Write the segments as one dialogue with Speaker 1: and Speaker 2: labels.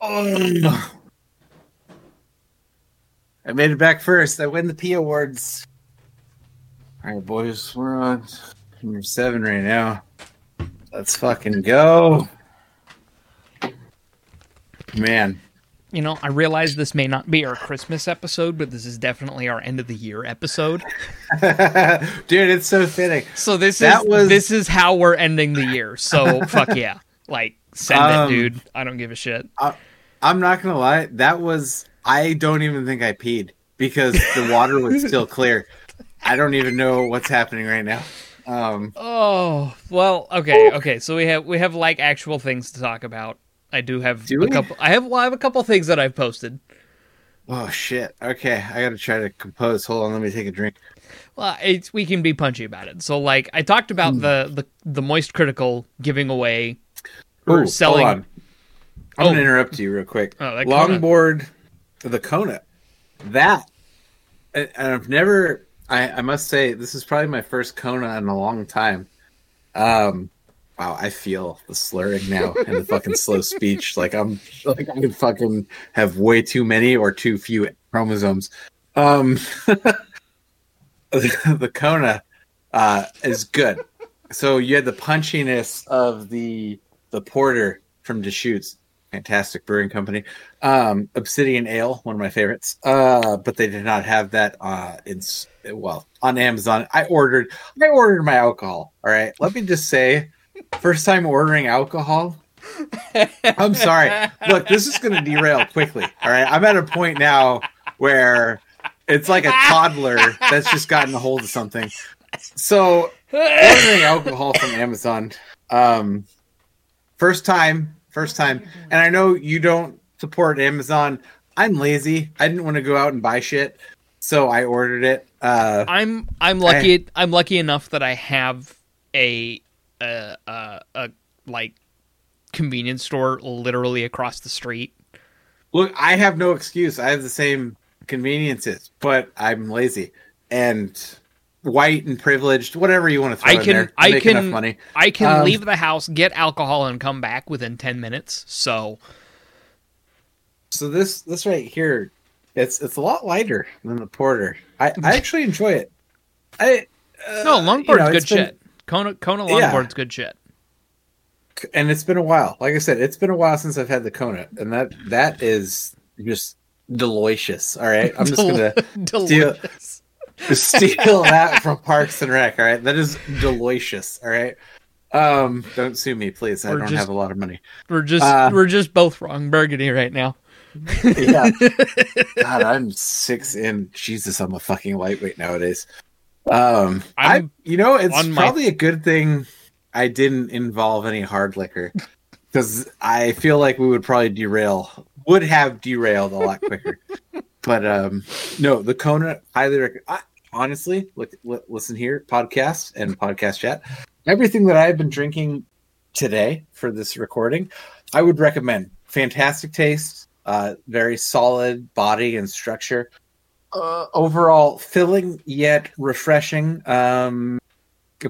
Speaker 1: Oh. I made it back first. I win the P awards. All right, boys, we're on number seven right now. Let's fucking go, man.
Speaker 2: You know, I realize this may not be our Christmas episode, but this is definitely our end of the year episode.
Speaker 1: Dude, it's so fitting.
Speaker 2: So this
Speaker 1: That
Speaker 2: is
Speaker 1: was-
Speaker 2: this is how we're ending the year. So fuck yeah. Like send
Speaker 1: Um,
Speaker 2: it, dude. I don't give a shit.
Speaker 1: I'm not gonna lie. That was. I don't even think I peed because the water was still clear. I don't even know what's happening right now. Um,
Speaker 2: Oh well, okay, okay. So we have we have like actual things to talk about. I do have
Speaker 1: Do
Speaker 2: a
Speaker 1: we?
Speaker 2: couple. I have well, I have a couple things that I've posted.
Speaker 1: oh shit. Okay, I gotta try to compose. Hold on, let me take a drink.
Speaker 2: Well, it's we can be punchy about it. So like I talked about
Speaker 1: Hmm.
Speaker 2: the the the moist critical giving away
Speaker 1: Ooh,
Speaker 2: or selling.
Speaker 1: I'm
Speaker 2: Oh.
Speaker 1: gonna interrupt you real quick.
Speaker 2: Oh, that Kona.
Speaker 1: Longboard, the Kona, that, and I've never. I, I must say, this is probably my first Kona in a long time. Um, wow, I feel the slurring now and the fucking slow speech. Like I'm, like I could fucking have way too many or too few chromosomes. Um, the, the Kona uh, is good. So you had the punchiness of the the porter from Deschutes, fantastic brewing company. Um, Obsidian Ale, one of my favorites. Uh, but they did not have that uh, in well on Amazon. I ordered I ordered my alcohol. All right, let me just say, first time ordering alcohol. I'm sorry. Look, this is going to derail quickly. All right, I'm at a point now where it's like a toddler that's just gotten a hold of something. So ordering alcohol from Amazon. Um, first time, first time, and I know you don't support Amazon. I'm lazy. I didn't want to go out and buy shit, so I ordered it. Uh,
Speaker 2: I'm I'm lucky I'm lucky enough that I have a a a, a like convenience store literally across the street.
Speaker 1: look, I have no excuse. I have the same conveniences, but I'm lazy and white and privileged. Whatever you want to throw
Speaker 2: I
Speaker 1: in
Speaker 2: can
Speaker 1: there.
Speaker 2: I can
Speaker 1: enough money.
Speaker 2: I can
Speaker 1: Um,
Speaker 2: leave the house, get alcohol, and come back within ten minutes. So
Speaker 1: So this this right here, it's it's a lot lighter than the porter. I, I actually enjoy it. I uh,
Speaker 2: no,
Speaker 1: you
Speaker 2: longboard's
Speaker 1: know,
Speaker 2: good
Speaker 1: been-
Speaker 2: shit. Kona Kona
Speaker 1: Yeah.
Speaker 2: longboard's good shit.
Speaker 1: and it's been a while. Like I said, it's been a while since I've had the Kona, and that that is just delicious. All right, I'm just gonna
Speaker 2: delicious.
Speaker 1: Steal that from Parks and Rec. All right, that is delicious. All right, um, don't sue me, please. I
Speaker 2: Or
Speaker 1: don't
Speaker 2: just-
Speaker 1: have a lot of money.
Speaker 2: We're just
Speaker 1: Uh,
Speaker 2: we're just both wrong. Burgundy right now.
Speaker 1: yeah. God, I'm six in. Jesus, I'm a fucking lightweight nowadays. Um, i
Speaker 2: I'm
Speaker 1: you know, it's
Speaker 2: on my-
Speaker 1: probably a good thing I didn't involve any hard liquor because I feel like we would probably derail, would have derailed a lot quicker. but um, no, the Kona highly recommend. Honestly, look, li- listen here, podcast and podcast chat. Everything that I've been drinking today for this recording, I would recommend. Fantastic taste, uh, very solid body and structure. Uh, overall, filling yet refreshing. Um,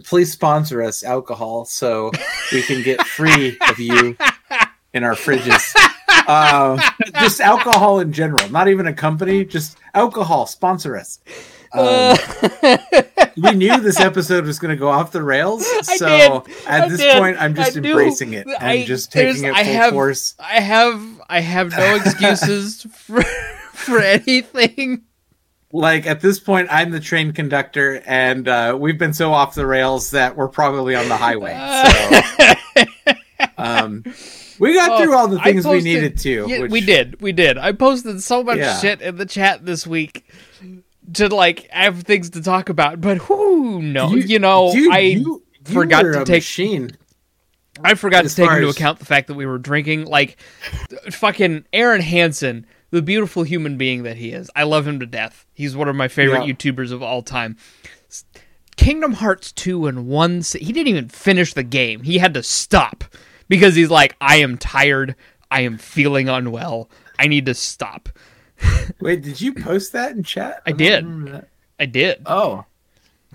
Speaker 1: please sponsor us alcohol so we can get free of you in our fridges. Uh, just alcohol in general, not even a company, just alcohol. Sponsor us. Um, we knew this episode was going to go off the rails, so at
Speaker 2: I
Speaker 1: this
Speaker 2: did.
Speaker 1: point, I'm just
Speaker 2: I
Speaker 1: embracing it and
Speaker 2: I-
Speaker 1: just taking it
Speaker 2: I
Speaker 1: full
Speaker 2: have-
Speaker 1: force.
Speaker 2: I have I have no excuses for for anything.
Speaker 1: Like at this point, I'm the train conductor, and uh, we've been so off the rails that we're probably on the highway. So, um, we got through all the
Speaker 2: I
Speaker 1: things we needed to.
Speaker 2: Yeah,
Speaker 1: which-
Speaker 2: we did. We did. I posted so much
Speaker 1: Yeah.
Speaker 2: shit in the chat this week to like have things to talk about, but who no, you, know,
Speaker 1: dude,
Speaker 2: I
Speaker 1: you- you
Speaker 2: forgot to take
Speaker 1: machine.
Speaker 2: I forgot
Speaker 1: as
Speaker 2: to take into
Speaker 1: as-
Speaker 2: account the fact that we were drinking. Like, fucking Arin Hanson, the beautiful human being that he is. I love him to death. He's one of my favorite
Speaker 1: Yeah.
Speaker 2: YouTubers of all time. Kingdom Hearts 2 and 1, he didn't even finish the game. He had to stop because he's like, I am tired. I am feeling unwell. I need to stop.
Speaker 1: Wait, did you post that in chat?
Speaker 2: I
Speaker 1: don't
Speaker 2: did. I did.
Speaker 1: Oh,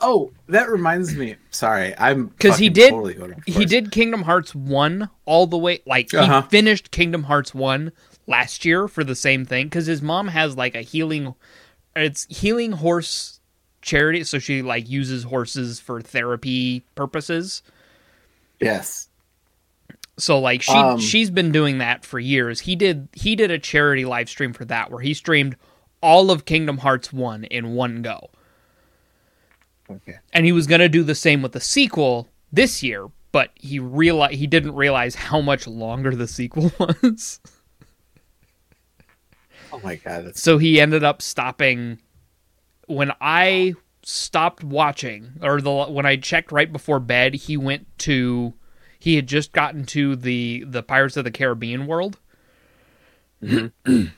Speaker 1: oh, that reminds me. Sorry, I'm
Speaker 2: because he did
Speaker 1: totally
Speaker 2: he did Kingdom Hearts one all the way like
Speaker 1: Uh-huh.
Speaker 2: he finished Kingdom Hearts one last year for the same thing because his mom has like a healing, it's healing horse charity, so she like uses horses for therapy purposes.
Speaker 1: Yes.
Speaker 2: So like she
Speaker 1: Um,
Speaker 2: she's been doing that for years. He did he did a charity live stream for that where he streamed all of Kingdom Hearts 1 in one go.
Speaker 1: Okay.
Speaker 2: And he was going to do the same with the sequel this year, but he realized he didn't realize how much longer the sequel was.
Speaker 1: Oh my god,
Speaker 2: so he ended up stopping when I stopped watching or the when I checked right before bed, he went to he had just gotten to the the Pirates of the Caribbean world. and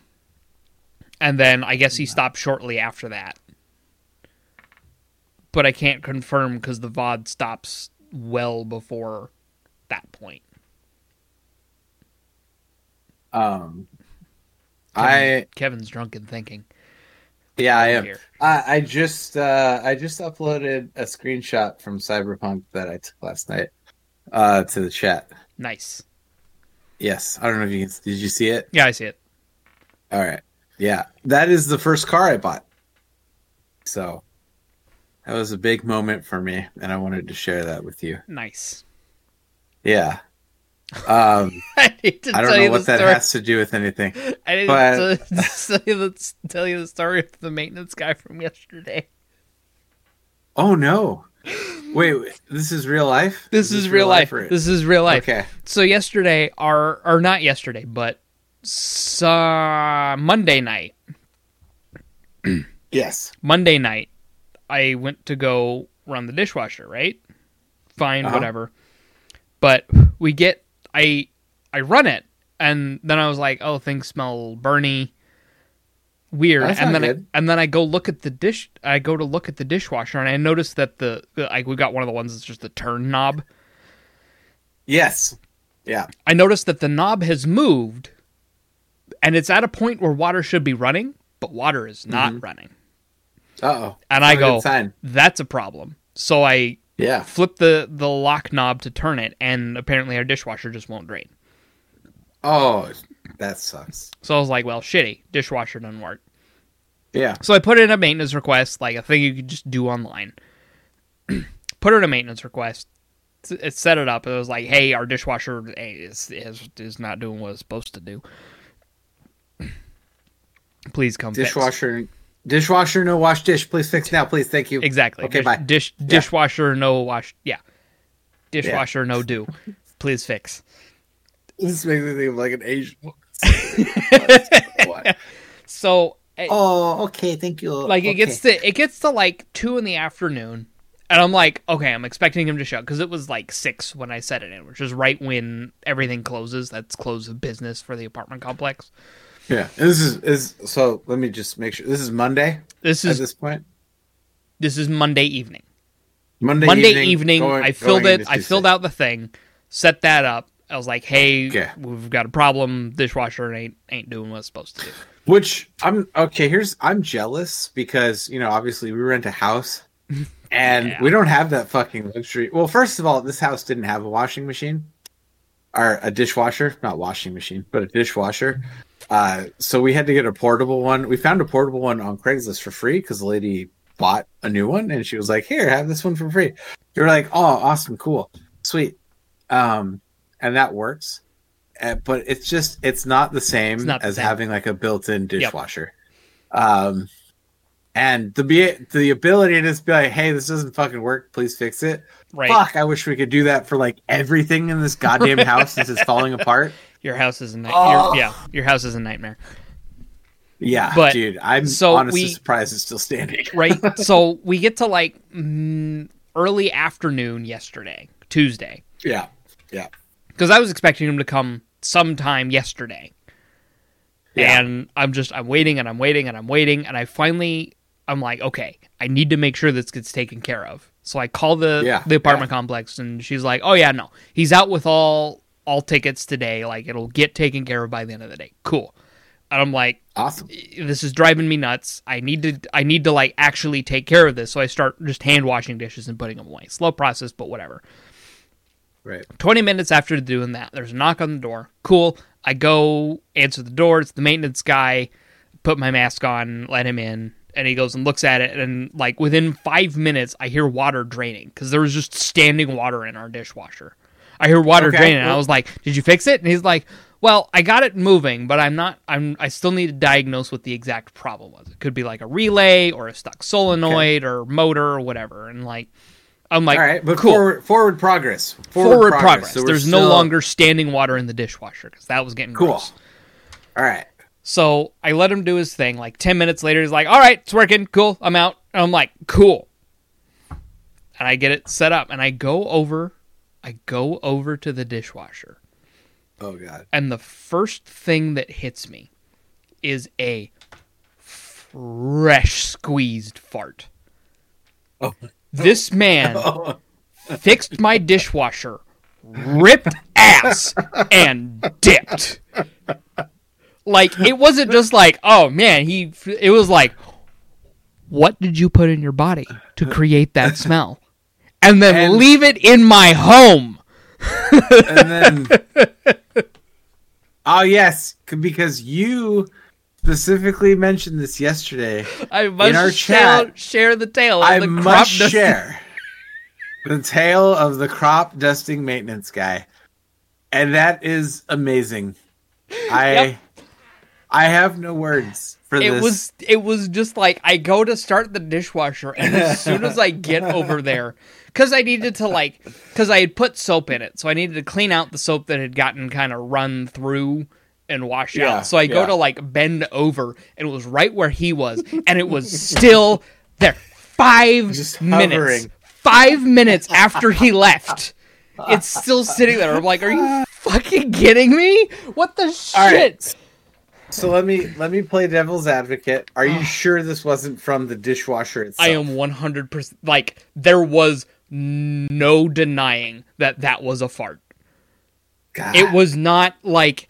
Speaker 2: then I guess he stopped shortly after that. But I can't confirm cuz the VOD stops well before that point.
Speaker 1: um I
Speaker 2: Kevin's drunken thinking.
Speaker 1: yeah, I am.
Speaker 2: Here.
Speaker 1: I, I just uh I just uploaded a screenshot from Cyberpunk that I took last night uh to the chat.
Speaker 2: Nice.
Speaker 1: Yes. I don't know if you can did you see it?
Speaker 2: Yeah, I see it.
Speaker 1: All right. Yeah. That is the first car I bought. So that was a big moment for me and I wanted to share that with you.
Speaker 2: Nice.
Speaker 1: Yeah. Um
Speaker 2: I need to
Speaker 1: I don't
Speaker 2: tell
Speaker 1: know
Speaker 2: you
Speaker 1: what that
Speaker 2: story.
Speaker 1: has to do with anything.
Speaker 2: I didn't
Speaker 1: but-
Speaker 2: tell, you the, tell you the story of the maintenance guy from yesterday.
Speaker 1: Oh no. Wait, wait, this is real life?
Speaker 2: This is real life.
Speaker 1: or-
Speaker 2: This is real life.
Speaker 1: Okay.
Speaker 2: So yesterday, our or not yesterday, but uh, Monday night.
Speaker 1: Yes.
Speaker 2: Monday night, I went to go run the dishwasher. Right, fine,
Speaker 1: Uh-huh.
Speaker 2: whatever. But we get I I run it, and then I was like, oh, things smell burny. Weird,
Speaker 1: That's
Speaker 2: and then I, and then I go look at the dish. I go to look at the dishwasher, and I notice that the like we got one of the ones that's just the turn knob.
Speaker 1: Yes. Yeah.
Speaker 2: I noticed that the knob has moved and it's at a point where water should be running, but water is not
Speaker 1: Mm-hmm.
Speaker 2: running.
Speaker 1: Uh oh.
Speaker 2: And I go, that's a problem. So I
Speaker 1: Yeah.
Speaker 2: flip the, the lock knob to turn it, and apparently our dishwasher just won't drain.
Speaker 1: Oh, that sucks.
Speaker 2: So I was like, well, shitty. Dishwasher doesn't work.
Speaker 1: Yeah.
Speaker 2: So I put in a maintenance request, like a thing you could just do online. put in a maintenance request. It set it up. It was like, hey, our dishwasher is, is, is not doing what it's supposed to do. Please come fix.
Speaker 1: Dishwasher. Dishwasher, no wash dish. Please fix now, please. Thank you.
Speaker 2: Exactly.
Speaker 1: Okay,
Speaker 2: Dish,
Speaker 1: bye.
Speaker 2: Dish dishwasher no wash. Yeah. Dishwasher no do. Please fix.
Speaker 1: This makes me think of like an Asian. what?
Speaker 2: So eh,
Speaker 1: Oh, okay. Thank you.
Speaker 2: like it gets to it gets to like two in the afternoon, and I'm like, okay, I'm expecting him to show because it was like six when I set it in, which is right when everything closes. That's close of business for the apartment complex.
Speaker 1: Yeah. This is is so. Let me just make sure. This is Monday
Speaker 2: This
Speaker 1: at
Speaker 2: is
Speaker 1: this point.
Speaker 2: this is Monday evening.
Speaker 1: Monday,
Speaker 2: Monday evening,
Speaker 1: going-
Speaker 2: I filled it. I filled out the thing, set that up. I was like, "Hey,
Speaker 1: Okay.
Speaker 2: we've got a problem. Dishwasher ain't ain't doing what it's supposed to do."
Speaker 1: Which I'm okay. Here's I'm jealous because you know obviously we rent a house and
Speaker 2: Yeah.
Speaker 1: we don't have that fucking luxury. Well, first of all, this house didn't have a washing machine or a dishwasher, not washing machine, but a dishwasher. Uh, so we had to get a portable one. We found a portable one on Craigslist for free because the lady bought a new one and she was like, "Here, have this one for free." Were like, "Oh, awesome, cool, sweet," um, and that works. Uh, but it's just it's not the same
Speaker 2: not the
Speaker 1: as
Speaker 2: same.
Speaker 1: having like a built-in dishwasher. Um, and the be the ability to just be like, "Hey, this doesn't fucking work. Please fix it."
Speaker 2: Right.
Speaker 1: Fuck, I wish we could do that for like everything in this goddamn house since it's falling apart.
Speaker 2: Your house is a night.
Speaker 1: Oh.
Speaker 2: yeah, your house is a nightmare.
Speaker 1: Yeah,
Speaker 2: But-
Speaker 1: dude, I'm
Speaker 2: so
Speaker 1: honestly
Speaker 2: we-
Speaker 1: surprised it's still standing.
Speaker 2: Right. so we get to like mm, early afternoon yesterday, Tuesday,
Speaker 1: Yeah, yeah,
Speaker 2: because I was expecting him to come sometime yesterday.
Speaker 1: Yeah.
Speaker 2: And I'm just I'm waiting and I'm waiting and I'm waiting and I finally I'm like, okay, I need to make sure this gets taken care of. So I call the
Speaker 1: Yeah,
Speaker 2: the apartment complex and she's like, "Oh yeah, no. He's out with all all tickets today. Like it'll get taken care of by the end of the day." Cool. And I'm like,
Speaker 1: awesome.
Speaker 2: this is driving me nuts. I need to I need to like actually take care of this. So I start just hand washing dishes and putting them away. Slow process, but whatever.
Speaker 1: Right.
Speaker 2: 20 minutes after doing that, there's a knock on the door. Cool. I go answer the door. It's the maintenance guy. Put my mask on, let him in, and he goes and looks at it. And like within five minutes, I hear water draining because there was just standing water in our dishwasher. I hear water
Speaker 1: Okay.
Speaker 2: draining. And I was like, "Did you fix it?" And he's like, "Well, I got it moving, but I'm not. I'm. I still need to diagnose what the exact problem was. It could be like a relay or a stuck solenoid or motor or whatever." And like, I'm like,
Speaker 1: All right, but
Speaker 2: cool.
Speaker 1: forward, forward progress.
Speaker 2: Forward, progress.
Speaker 1: So we're
Speaker 2: There's no longer standing water in the dishwasher because that was getting
Speaker 1: Cool.
Speaker 2: gross.
Speaker 1: All right.
Speaker 2: So I let him do his thing. Like 10 minutes later, he's like, all right, it's working. Cool. I'm out. And I'm like, cool. And I get it set up and I go over, I go over to the dishwasher.
Speaker 1: Oh god.
Speaker 2: And the first thing that hits me is a fresh squeezed fart.
Speaker 1: Oh.
Speaker 2: This man
Speaker 1: Oh,
Speaker 2: fixed my dishwasher, ripped ass, and dipped. Like it wasn't just like, oh man, he. It was like, what did you put in your body to create that smell, and then
Speaker 1: And-
Speaker 2: leave it in my home?
Speaker 1: and then Oh yes, because you specifically mentioned this yesterday.
Speaker 2: I must
Speaker 1: our
Speaker 2: share,
Speaker 1: chat,
Speaker 2: share the tale. Of
Speaker 1: I
Speaker 2: the crop
Speaker 1: must share the tale of the crop dusting maintenance guy. And that is amazing. I
Speaker 2: Yep.
Speaker 1: I have no words for
Speaker 2: It
Speaker 1: this.
Speaker 2: was it was just like I go to start the dishwasher and as soon as I get over there cuz I needed to like cuz I had put soap in it so I needed to clean out the soap that had gotten kind of run through and wash
Speaker 1: Yeah,
Speaker 2: out. So I go to like bend over and it was right where he was and it was still there 5
Speaker 1: Just
Speaker 2: minutes.
Speaker 1: hovering.
Speaker 2: 5 minutes after he left. It's still sitting there. I'm like, "Are you fucking kidding me? What the shit?"
Speaker 1: Right. So let me let me play devil's advocate. Are you sure this wasn't from the dishwasher itself?
Speaker 2: I am 100% like there was no denying that that was a fart.
Speaker 1: God.
Speaker 2: It was not like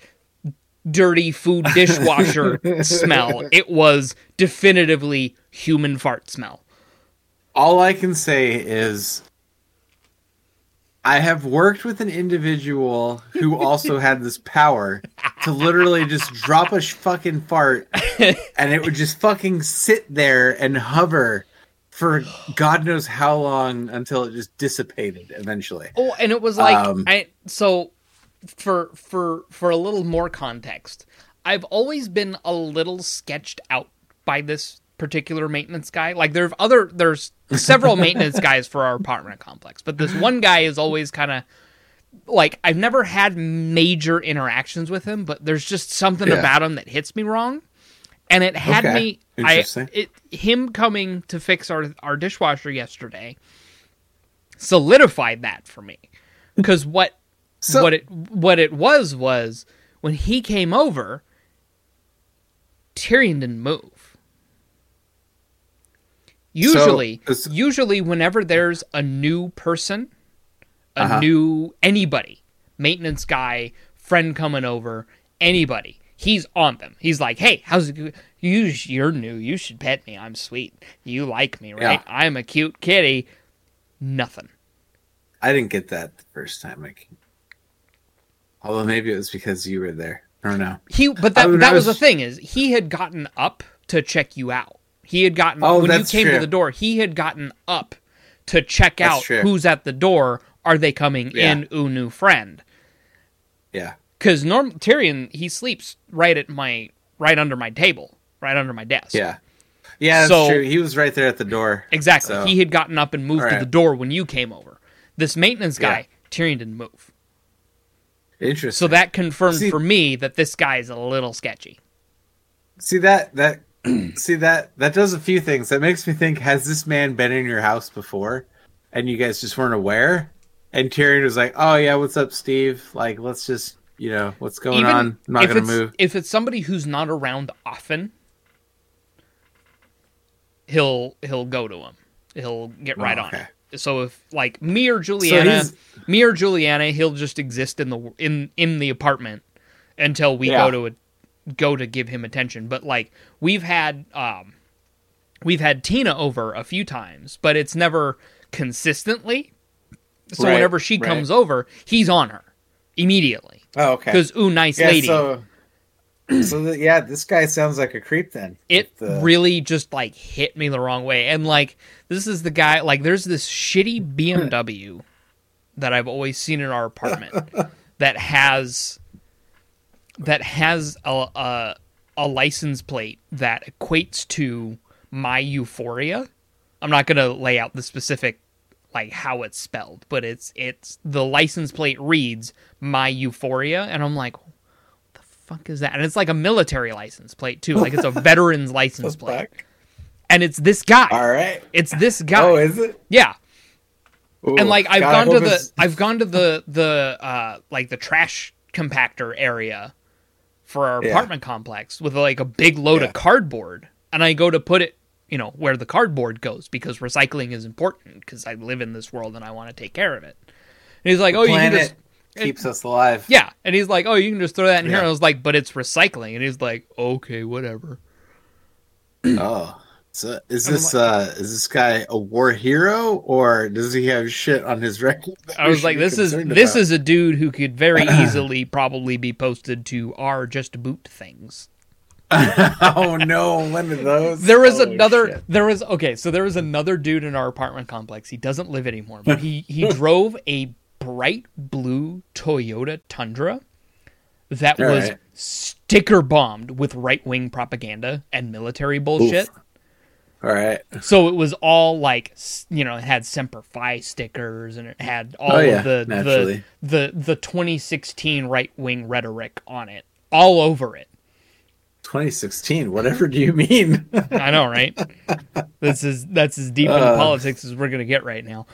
Speaker 2: dirty food dishwasher smell. It was definitively human fart smell.
Speaker 1: All I can say is I have worked with an individual who also had this power to literally just drop a fucking fart and it would just fucking sit there and hover for God knows how long until it just dissipated eventually.
Speaker 2: Oh, and it was like
Speaker 1: Um,
Speaker 2: I so for for for a little more context, I've always been a little sketched out by this particular maintenance guy. Like there's other there's several maintenance guys for our apartment complex, but this one guy is always kind of like I've never had major interactions with him, but there's just something
Speaker 1: Yeah.
Speaker 2: about him that hits me wrong. And it had
Speaker 1: Okay.
Speaker 2: me I it him coming to fix our our dishwasher yesterday solidified that for me. Because what
Speaker 1: So-
Speaker 2: what it what it was was when he came over, Tyrion didn't move. Usually,
Speaker 1: it's-
Speaker 2: usually whenever there's a new person, a
Speaker 1: Uh-huh.
Speaker 2: new anybody, maintenance guy, friend coming over, anybody, he's on them. He's like, "Hey, how's it? You you're new. You should pet me. I'm sweet. You like me, right?
Speaker 1: Yeah.
Speaker 2: I'm a cute kitty." Nothing.
Speaker 1: I didn't get that the first time. I can... Although maybe it was because you were there. I don't know.
Speaker 2: He, but that,
Speaker 1: oh,
Speaker 2: that
Speaker 1: I
Speaker 2: was the thing is he had gotten up to check you out. He had gotten
Speaker 1: Oh,
Speaker 2: when you came to the door. He had gotten up to check
Speaker 1: That's
Speaker 2: out
Speaker 1: true.
Speaker 2: who's at the door. Are they coming
Speaker 1: Yeah.
Speaker 2: in? Ooh, new friend.
Speaker 1: Yeah.
Speaker 2: Because norm Tyrion he sleeps right at my right under my table, right under my desk.
Speaker 1: Yeah. Yeah, that's
Speaker 2: So-
Speaker 1: true. He was right there at the door.
Speaker 2: exactly.
Speaker 1: So-
Speaker 2: He had gotten up and moved to the door when you came over. This maintenance
Speaker 1: Yeah.
Speaker 2: guy, Tyrion didn't move.
Speaker 1: Interesting.
Speaker 2: So that confirmed
Speaker 1: See-
Speaker 2: for me that this guy is a little sketchy.
Speaker 1: See that that see that that does a few things. That makes me think: Has this man been in your house before, and you guys just weren't aware? And Tyrion was like, "Oh yeah, what's up, Steve? Like, let's just you know what's going on. I'm not
Speaker 2: if
Speaker 1: gonna
Speaker 2: it's,
Speaker 1: move."
Speaker 2: If it's somebody who's not around often, he'll he'll go to him. He'll get oh, right
Speaker 1: Oh,
Speaker 2: on it. So if like me or Juliana,
Speaker 1: he's-
Speaker 2: me or Juliana, he'll just exist in the in in the apartment until we
Speaker 1: Yeah.
Speaker 2: go to a, go to give him attention. But like we've had um we've had Tina over a few times, but it's never consistently. So
Speaker 1: Right,
Speaker 2: whenever she
Speaker 1: right.
Speaker 2: comes over, he's on her immediately.
Speaker 1: Oh, okay.
Speaker 2: because ooh, nice
Speaker 1: Yeah,
Speaker 2: lady.
Speaker 1: so, so yeah, this guy sounds like a creep then.
Speaker 2: it
Speaker 1: the-
Speaker 2: really just like hit me the wrong way and like this is the guy like there's this shitty bmw that i've always seen in our apartment that has that has a, a a license plate that equates to my euphoria i'm not going to lay out the specific like how it's spelled but it's it's the license plate reads my euphoria and i'm like fuck is that? And it's like a military license plate too. Like it's a veteran's license plate. And it's this guy.
Speaker 1: All right.
Speaker 2: It's this guy.
Speaker 1: Oh, is it?
Speaker 2: yeah.
Speaker 1: Ooh,
Speaker 2: And like I've
Speaker 1: God,
Speaker 2: gone to the
Speaker 1: it's-
Speaker 2: I've gone to the the uh like the trash compactor area for our
Speaker 1: Yeah.
Speaker 2: apartment complex with like a big load
Speaker 1: Yeah.
Speaker 2: of cardboard and I go to put it, you know, where the cardboard goes because recycling is important because I live in this world and I want to take care of it. And he's like, "Oh, you can
Speaker 1: planet
Speaker 2: just
Speaker 1: keeps us alive.
Speaker 2: yeah." And he's like, "Oh, you can just throw that in here."
Speaker 1: Yeah.
Speaker 2: And I was like, "But it's recycling." And he's like, "Okay, whatever."
Speaker 1: Oh. So is this uh is this guy a war hero or does he have shit on his record?
Speaker 2: I was like, this is this
Speaker 1: about?
Speaker 2: is a dude who could very easily probably be posted to our just boot things.
Speaker 1: oh no, one of those.
Speaker 2: There was
Speaker 1: Oh,
Speaker 2: another.
Speaker 1: shit.
Speaker 2: There was okay. So there was another dude in our apartment complex. He doesn't live anymore, but he he drove a bright blue Toyota Tundra that
Speaker 1: All
Speaker 2: was
Speaker 1: right.
Speaker 2: sticker bombed with right wing propaganda and military bullshit.
Speaker 1: All right.
Speaker 2: So it was all like you know, it had Semper Fi stickers and it had all
Speaker 1: Oh, yeah,
Speaker 2: of the
Speaker 1: naturally.
Speaker 2: the the the 2016 right wing rhetoric on it, all over it.
Speaker 1: 2016. Whatever do you mean?
Speaker 2: I know, right? this is that's as deep into
Speaker 1: Uh.
Speaker 2: politics as we're gonna get right now.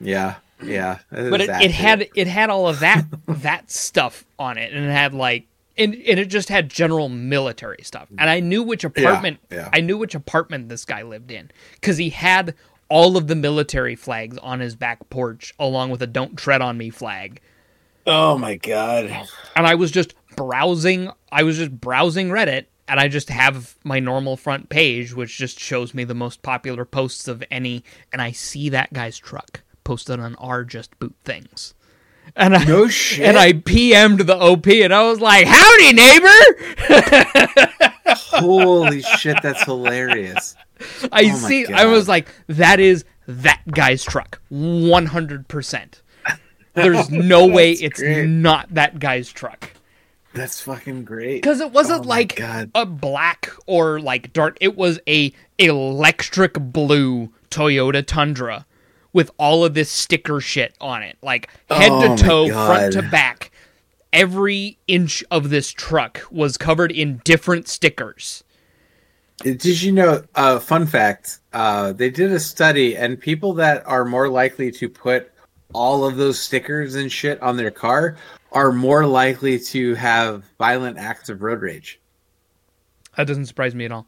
Speaker 1: yeah. Yeah.
Speaker 2: But it, it had it had all of that that stuff on it, and it had like and, and it just had general military stuff. And I knew which apartment
Speaker 1: yeah.
Speaker 2: I knew which apartment this guy lived in because he had all of the military flags on his back porch, along with a "Don't Tread on Me" flag.
Speaker 1: Oh my god.
Speaker 2: And I was just browsing. I was just browsing Reddit, and I just have my normal front page, which just shows me the most popular posts of any. And I see that guy's truck posted on our Just Boot things. And I,
Speaker 1: No shit.
Speaker 2: and I PM'd the OP, and I was like, "Howdy, neighbor."
Speaker 1: Holy shit, that's hilarious.
Speaker 2: I
Speaker 1: Oh
Speaker 2: see. I was like, "That is that guy's truck, one hundred percent." There's no way it's
Speaker 1: great.
Speaker 2: not that guy's truck.
Speaker 1: That's fucking great.
Speaker 2: because it wasn't
Speaker 1: Oh
Speaker 2: like
Speaker 1: God.
Speaker 2: a black or like dark it was a electric blue toyota tundra with all of this sticker shit on it like head
Speaker 1: Oh
Speaker 2: to toe front to back every inch of this truck was covered in different stickers
Speaker 1: Did you know? Uh, fun fact: uh, they did a study, and people that are more likely to put all of those stickers and shit on their car are more likely to have violent acts of road rage.
Speaker 2: that doesn't surprise me at all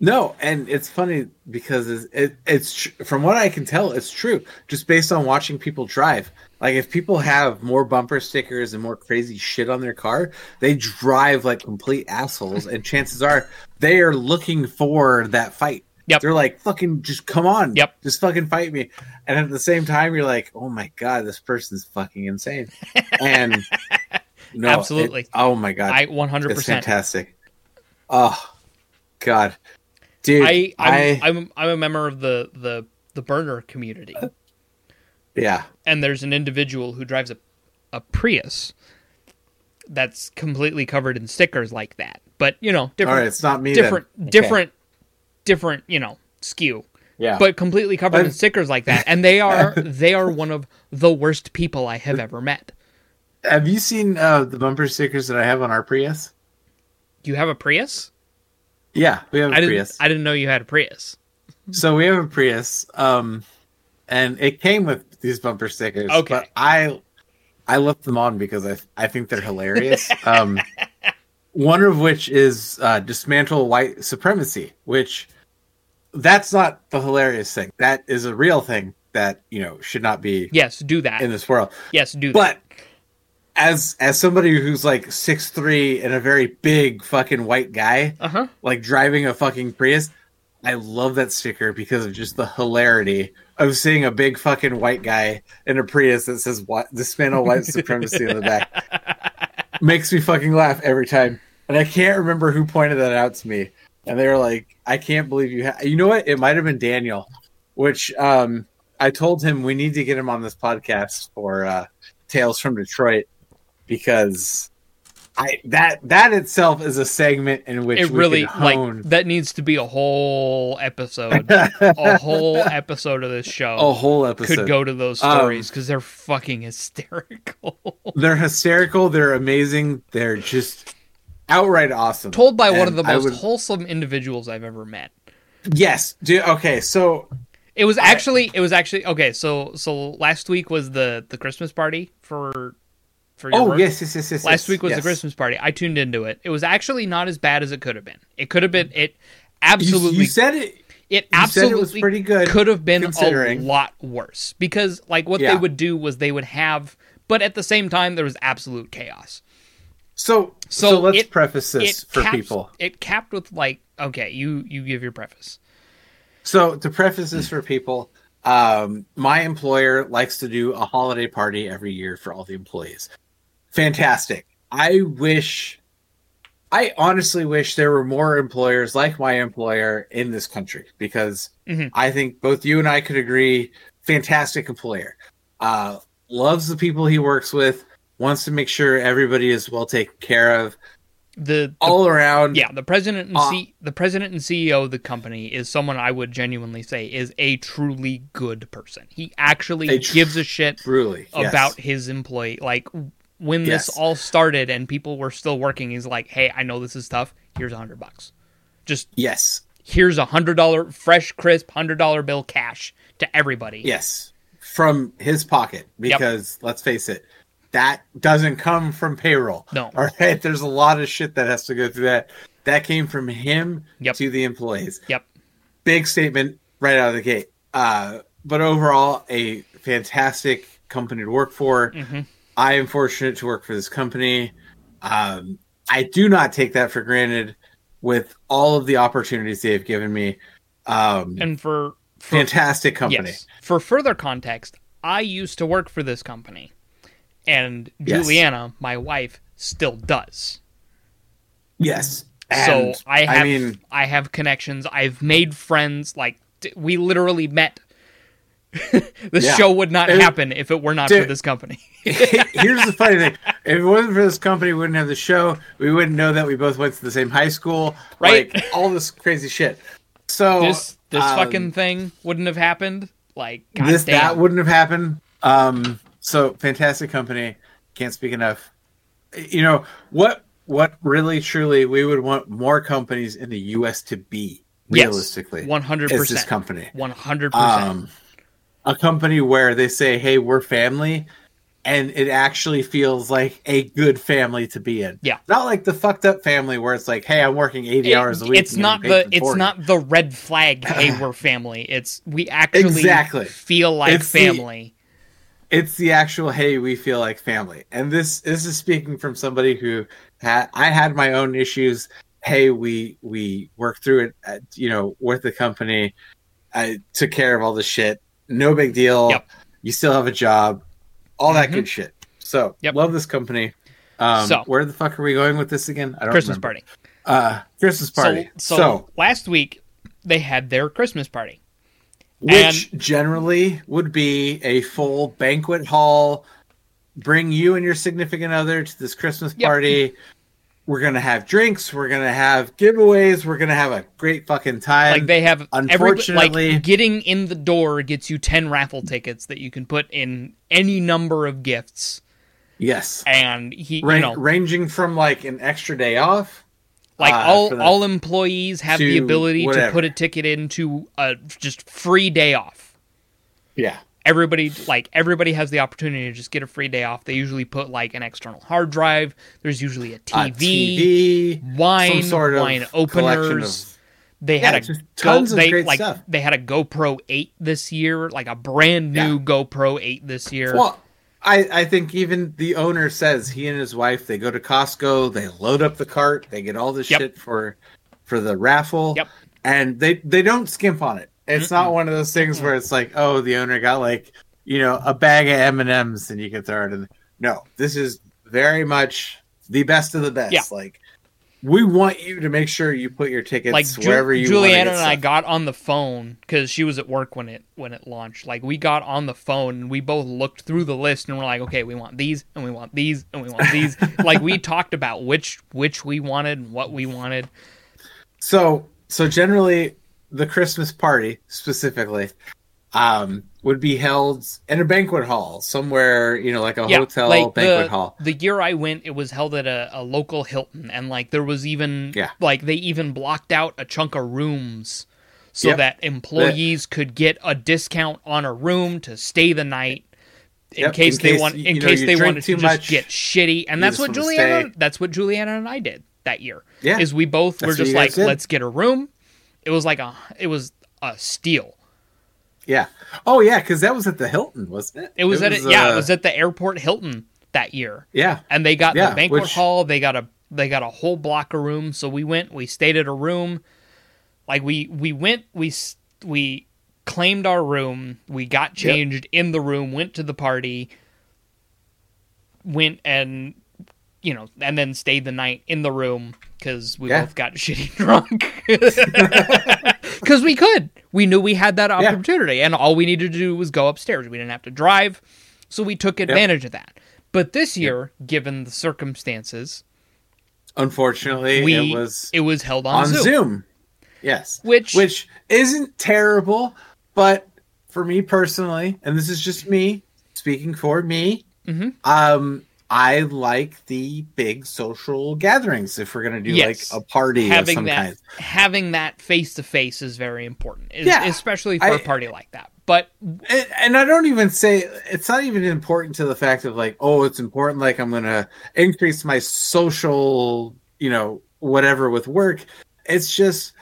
Speaker 1: No, and it's funny because it's, it, it's tr- from what I can tell, it's true. Just based on watching people drive, like if people have more bumper stickers and more crazy shit on their car, they drive like complete assholes, and chances are they are looking for that fight.
Speaker 2: Yep.
Speaker 1: They're like, "Fucking, just come on,
Speaker 2: Yep.
Speaker 1: just fucking fight me." And at the same time, you're like, "Oh my god, this person's fucking insane." And no, it-
Speaker 2: Absolutely.
Speaker 1: oh my god,
Speaker 2: i 100%
Speaker 1: it's fantastic. Oh god, dude,
Speaker 2: I,
Speaker 1: I,
Speaker 2: I'm, I'm I'm a member of the the the burner community,
Speaker 1: yeah,
Speaker 2: and there's an individual who drives a a Prius that's completely covered in stickers like that. But you know, different,
Speaker 1: right, it's not me. then.
Speaker 2: different,
Speaker 1: Okay.
Speaker 2: different, different. You know, skew,
Speaker 1: yeah,
Speaker 2: but completely covered in stickers like that. And they are they are one of the worst people I have ever met.
Speaker 1: have you seen uh, the bumper stickers that I have on our Prius?
Speaker 2: You have a Prius?
Speaker 1: Yeah, we have a
Speaker 2: I didn't.
Speaker 1: Prius.
Speaker 2: I didn't know you had a Prius.
Speaker 1: So we have a Prius, um, and it came with these bumper stickers.
Speaker 2: Okay.
Speaker 1: but I I left them on because I I think they're hilarious. um, one of which is uh, dismantle white supremacy, which that's not the hilarious thing. That is a real thing that you know should not be
Speaker 2: Yes, do that.
Speaker 1: in this world.
Speaker 2: yes, do that.
Speaker 1: As as somebody who's like six three and a very big fucking white guy,
Speaker 2: Uh huh.
Speaker 1: like driving a fucking Prius, I love that sticker because of just the hilarity of seeing a big fucking white guy in a Prius that says "What dismantle white supremacy" in the back. makes me fucking laugh every time. And I can't remember who pointed that out to me. And they were like, "I can't believe you." Ha-. You know what? It might have been Daniel, which um, I told him we need to get him on this podcast for uh, Tales from Detroit because I that that itself is a segment in which
Speaker 2: it really like that needs to be a whole episode. a whole episode of this show
Speaker 1: a whole episode.
Speaker 2: could go to those
Speaker 1: Um,
Speaker 2: stories because they're fucking hysterical.
Speaker 1: They're hysterical. They're amazing. They're just outright awesome.
Speaker 2: Told by one of the most
Speaker 1: would-
Speaker 2: wholesome individuals I've ever met.
Speaker 1: yes. Do, okay. So
Speaker 2: It was actually it was actually okay. So so last week was the the Christmas party for for your
Speaker 1: oh
Speaker 2: work.
Speaker 1: yes, yes, yes, yes.
Speaker 2: Last
Speaker 1: yes,
Speaker 2: week was
Speaker 1: yes.
Speaker 2: the Christmas party. I tuned into it. It was actually not as bad as it could have been. It could have been it absolutely
Speaker 1: you said it.
Speaker 2: it
Speaker 1: you said it was
Speaker 2: absolutely
Speaker 1: pretty good,
Speaker 2: could have been a lot worse because like what they would do was they would have but at the same time there was absolute chaos.
Speaker 1: So so,
Speaker 2: So
Speaker 1: let's
Speaker 2: it-
Speaker 1: preface this for
Speaker 2: caps-
Speaker 1: people.
Speaker 2: It capped with like okay, you you give your preface.
Speaker 1: So to preface this for people, um, my employer likes to do a holiday party every year for all the employees. Fantastic. I wish, I honestly wish there were more employers like my employer in this country because
Speaker 2: Mhm.
Speaker 1: I think both you and I could agree, fantastic employer. Uh, loves the people he works with, wants to make sure everybody is well taken care of,
Speaker 2: The, the
Speaker 1: all around.
Speaker 2: yeah, the president and
Speaker 1: Uh,
Speaker 2: C, the president and CEO of the company is someone I would genuinely say is a truly good person. He actually
Speaker 1: A tr-
Speaker 2: gives a shit
Speaker 1: Truly. yes.
Speaker 2: about his employee. Like when this all started and people were still working, he's like, "Hey, I know this is tough. Here's a hundred bucks. Just
Speaker 1: Yes.
Speaker 2: here's a hundred dollar fresh, crisp hundred dollar bill cash to everybody."
Speaker 1: Yes, from his pocket because let's face it, that doesn't come from payroll.
Speaker 2: No.
Speaker 1: all right. There's a lot of shit that has to go through that. That came from him
Speaker 2: Yep.
Speaker 1: to the employees.
Speaker 2: Yep.
Speaker 1: Big statement right out of the gate. Uh, but overall, a fantastic company to work for.
Speaker 2: hmm
Speaker 1: I am fortunate to work for this company. Um, I do not take that for granted. With all of the opportunities they have given me, um,
Speaker 2: And for, for
Speaker 1: fantastic company.
Speaker 2: Yes. For further context, I used to work for this company, and
Speaker 1: Yes.
Speaker 2: Juliana, my wife, still does.
Speaker 1: Yes.
Speaker 2: so I have I,
Speaker 1: mean,
Speaker 2: have connections. I've made friends. Like we literally met. this
Speaker 1: Yeah.
Speaker 2: show would not
Speaker 1: It-
Speaker 2: happen if it were not for this company.
Speaker 1: here's the funny thing: if it wasn't for this company, we wouldn't have the show. We wouldn't know that we both went to the same high school.
Speaker 2: Right.
Speaker 1: Like all this crazy shit. So
Speaker 2: this this
Speaker 1: um,
Speaker 2: fucking thing wouldn't have happened. Like God
Speaker 1: this
Speaker 2: damn.
Speaker 1: that wouldn't have happened. Um, so fantastic company. Can't speak enough. You know what? What really, truly, we would want more companies in the U.S. to be realistically.
Speaker 2: one hundred
Speaker 1: is this
Speaker 2: percent.
Speaker 1: company?
Speaker 2: One hundred percent.
Speaker 1: A company where they say, "Hey, we're family," and it actually feels like a good family to be in.
Speaker 2: Yeah.
Speaker 1: not like the fucked up family where it's like, "Hey, I'm working eighty
Speaker 2: It-
Speaker 1: hours a week."
Speaker 2: It's not the it's
Speaker 1: 40."
Speaker 2: not the red flag. Hey, we're family. It's we actually
Speaker 1: Exactly.
Speaker 2: feel like
Speaker 1: It's the-
Speaker 2: family.
Speaker 1: It's the actual, "Hey, we feel like family," and this this is speaking from somebody who had I had my own issues. Hey, we we worked through it, at, you know, with the company. I took care of all the shit. No big deal.
Speaker 2: Yep.
Speaker 1: You still have a job. All that
Speaker 2: Mhm.
Speaker 1: good shit. So
Speaker 2: Yep.
Speaker 1: love this company. Um,
Speaker 2: So-
Speaker 1: where the fuck are we going with this again? I don't
Speaker 2: Christmas
Speaker 1: remember.
Speaker 2: party.
Speaker 1: Uh, Christmas party.
Speaker 2: So,
Speaker 1: So,
Speaker 2: so, last week they had their Christmas party.
Speaker 1: which generally would be a full banquet hall. Bring you and your significant other to this Christmas
Speaker 2: Yep.
Speaker 1: We're gonna have drinks. We're gonna have giveaways. We're gonna have a great fucking time.
Speaker 2: Like they have every
Speaker 1: unfortunately-
Speaker 2: like getting in the door gets you 10 raffle tickets that you can put in any number of gifts
Speaker 1: yes,
Speaker 2: and he
Speaker 1: Ra-
Speaker 2: you know
Speaker 1: ranging from like an extra day off.
Speaker 2: like
Speaker 1: uh,
Speaker 2: all
Speaker 1: the-
Speaker 2: all employees have the ability to put a ticket into a just free day off.
Speaker 1: Yeah,
Speaker 2: everybody like everybody has the opportunity to just get a free day off. They usually put like an external hard drive. There's usually a
Speaker 1: a
Speaker 2: TV,
Speaker 1: TV,
Speaker 2: wine,
Speaker 1: some sort of
Speaker 2: wine openers.
Speaker 1: of
Speaker 2: they
Speaker 1: Yeah,
Speaker 2: had a
Speaker 1: just
Speaker 2: go,
Speaker 1: tons of
Speaker 2: they,
Speaker 1: great
Speaker 2: like,
Speaker 1: stuff.
Speaker 2: They had a GoPro 8 this year, like a brand new
Speaker 1: Yeah.
Speaker 2: GoPro 8 this year.
Speaker 1: Well, I, I think even the owner says he and his wife they go to Costco, they load up the cart, they get all this
Speaker 2: Yep.
Speaker 1: shit for for the raffle,
Speaker 2: Yep.
Speaker 1: and they they don't skimp on it. It's not one of those things where it's like, oh, the owner got like you know a bag of M and M's and you can throw it in. No, this is very much the best of the best.
Speaker 2: Yeah.
Speaker 1: Like we want you to make sure you put your tickets
Speaker 2: like Ju-
Speaker 1: wherever you.
Speaker 2: Juliana and I got on the phone because she was at work when it when it launched. Like we got on the phone and we both looked through the list and we're like, okay, we want these and we want these and we want these. like we talked about which which we wanted and what we wanted.
Speaker 1: So so generally the Christmas party specifically um would be held in a banquet hall somewhere, you know, like a
Speaker 2: Yeah,
Speaker 1: hotel
Speaker 2: like
Speaker 1: banquet
Speaker 2: the,
Speaker 1: hall.
Speaker 2: The year I went, it was held at a, a local Hilton, and like there was even
Speaker 1: Yeah.
Speaker 2: like they even blocked out a chunk of rooms so
Speaker 1: Yep.
Speaker 2: that employees could get a discount on a room to stay the night. In
Speaker 1: Yep,
Speaker 2: case
Speaker 1: in
Speaker 2: they
Speaker 1: case,
Speaker 2: want, in
Speaker 1: know,
Speaker 2: case they wanted to
Speaker 1: too
Speaker 2: just get shitty, and that's what Juliana,
Speaker 1: stay.
Speaker 2: that's what Juliana and I did that year.
Speaker 1: Yeah.
Speaker 2: is we both
Speaker 1: That's
Speaker 2: were just like, let's get a room. It was like a, it was a steal.
Speaker 1: Yeah. Oh yeah, because that was at the Hilton, wasn't it?
Speaker 2: It was, at a, yeah,
Speaker 1: uh,
Speaker 2: it was at the airport Hilton that year.
Speaker 1: yeah.
Speaker 2: and they got
Speaker 1: Yeah,
Speaker 2: the banquet
Speaker 1: which-
Speaker 2: hall they got a they got a whole block of rooms so we went we stayed at a room like we we went we s- we claimed our room we got changed in the room went to the party went and you know and then stayed the night in the room because we
Speaker 1: Yeah.
Speaker 2: both got shitty drunk because we could we knew we had that opportunity and all we needed to do was go upstairs we didn't have to drive so we took advantage of that but this year given the circumstances
Speaker 1: Unfortunately,
Speaker 2: we
Speaker 1: it was
Speaker 2: it was held on,
Speaker 1: on
Speaker 2: Zoom.
Speaker 1: Zoom. Yes.
Speaker 2: Which-
Speaker 1: which isn't terrible, but for me personally, and this is just me speaking for me,
Speaker 2: Mhm.
Speaker 1: um, I like the big social gatherings if we're gonna do
Speaker 2: Yes.
Speaker 1: like a party of
Speaker 2: having
Speaker 1: some
Speaker 2: that
Speaker 1: kind.
Speaker 2: having that face to face is very important is-
Speaker 1: Yeah.
Speaker 2: especially for
Speaker 1: I-
Speaker 2: a party like that but
Speaker 1: And, and I don't even say it's not even important to the fact of like, oh, it's important. Like I'm gonna increase my social, you know, whatever with work. It's just,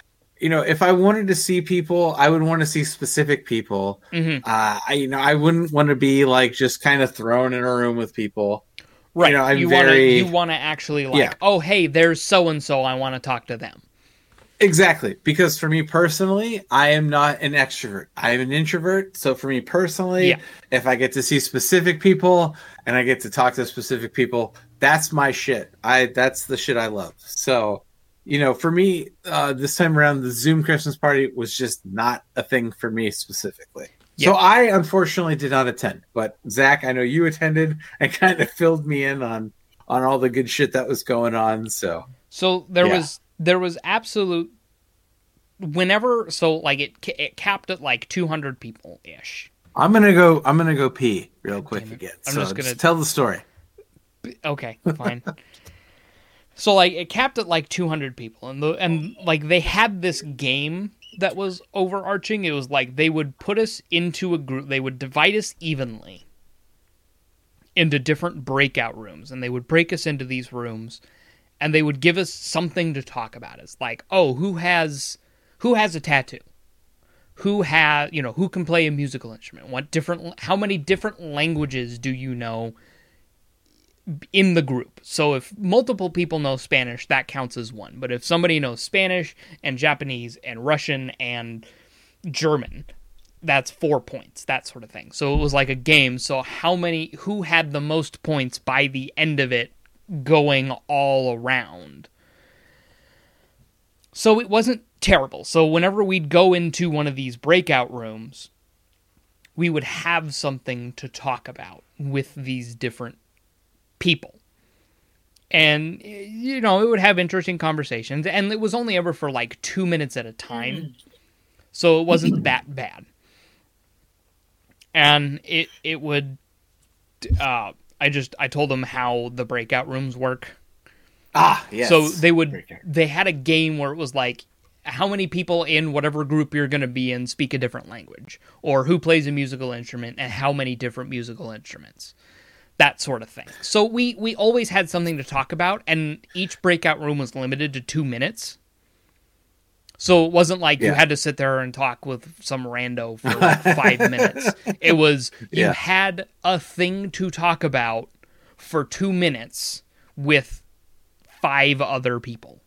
Speaker 1: you know, if I wanted to see people, I would want to see specific people.
Speaker 2: mhm.
Speaker 1: Uh, I, you know, I wouldn't want to be like just kind of thrown in a room with people.
Speaker 2: Right
Speaker 1: know, I'm
Speaker 2: you want to
Speaker 1: very-
Speaker 2: you want to actually like
Speaker 1: Yeah.
Speaker 2: oh hey there's so and so i want to talk to them
Speaker 1: Exactly, because for me personally, I am not an extrovert. I am an introvert. So for me personally,
Speaker 2: Yeah.
Speaker 1: if I get to see specific people and I get to talk to specific people, that's my shit. I that's the shit I love. So, you know, for me, uh, this time around, the Zoom Christmas party was just not a thing for me specifically. So I unfortunately did not attend. But Zach, I know you attended and kind of filled me in on on all the good shit that was going on. So
Speaker 2: So there
Speaker 1: Yeah.
Speaker 2: was there was absolute whenever so like it it capped at like 200 people ish.
Speaker 1: I'm gonna go. I'm gonna go pee real quick
Speaker 2: damn it.
Speaker 1: again.
Speaker 2: I'm
Speaker 1: so
Speaker 2: just
Speaker 1: just,
Speaker 2: gonna-
Speaker 1: tell the story.
Speaker 2: Okay, fine. so like it capped at like 200 people and the and like they had this game that was overarching. It was like they would put us into a group. They would divide us evenly into different breakout rooms and they would break us into these rooms and they would give us something to talk about. It's like, "Oh, who has who has a tattoo?" Who has, you know, who can play a musical instrument? What different how many different languages do you know? In the group. So if multiple people know Spanish, that counts as one. But if somebody knows Spanish and Japanese and Russian and German, that's four points, that sort of thing. So it was like a game. So how many, who had the most points by the end of it going all around? So it wasn't terrible. So whenever we'd go into one of these breakout rooms, we would have something to talk about with these different people. And you know, it would have interesting conversations and it was only ever for like 2 minutes at a time. So it wasn't that bad. And it it would uh I just I told them how the breakout rooms work.
Speaker 1: Ah, yes.
Speaker 2: So they would they had a game where it was like how many people in whatever group you're going to be in speak a different language or who plays a musical instrument and how many different musical instruments that sort of thing. So we we always had something to talk about and each breakout room was limited to two minutes. So it wasn't like you had to sit there and talk with some rando for like five minutes. It was you
Speaker 1: Yeah.
Speaker 2: had a thing to talk about for two minutes with five other people.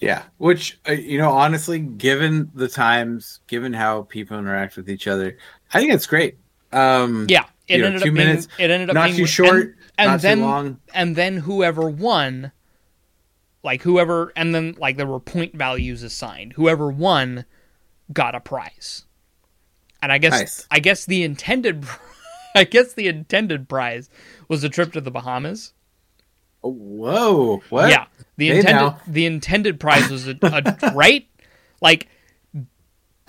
Speaker 1: Yeah, which uh, you know, honestly, given the times, given how people interact with each other, I think it's great. Um,
Speaker 2: Yeah, it
Speaker 1: You know,
Speaker 2: ended
Speaker 1: two
Speaker 2: up being
Speaker 1: minutes,
Speaker 2: it ended up
Speaker 1: not
Speaker 2: being
Speaker 1: too
Speaker 2: and-
Speaker 1: short.
Speaker 2: and
Speaker 1: not
Speaker 2: then
Speaker 1: too long.
Speaker 2: and then whoever won like whoever and then like there were point values assigned whoever won got a prize and i guess
Speaker 1: Nice.
Speaker 2: i guess the intended i guess the intended prize was a trip to the bahamas
Speaker 1: Oh, whoa! What?
Speaker 2: yeah the
Speaker 1: Hey,
Speaker 2: intended
Speaker 1: now.
Speaker 2: the intended prize was a, a right like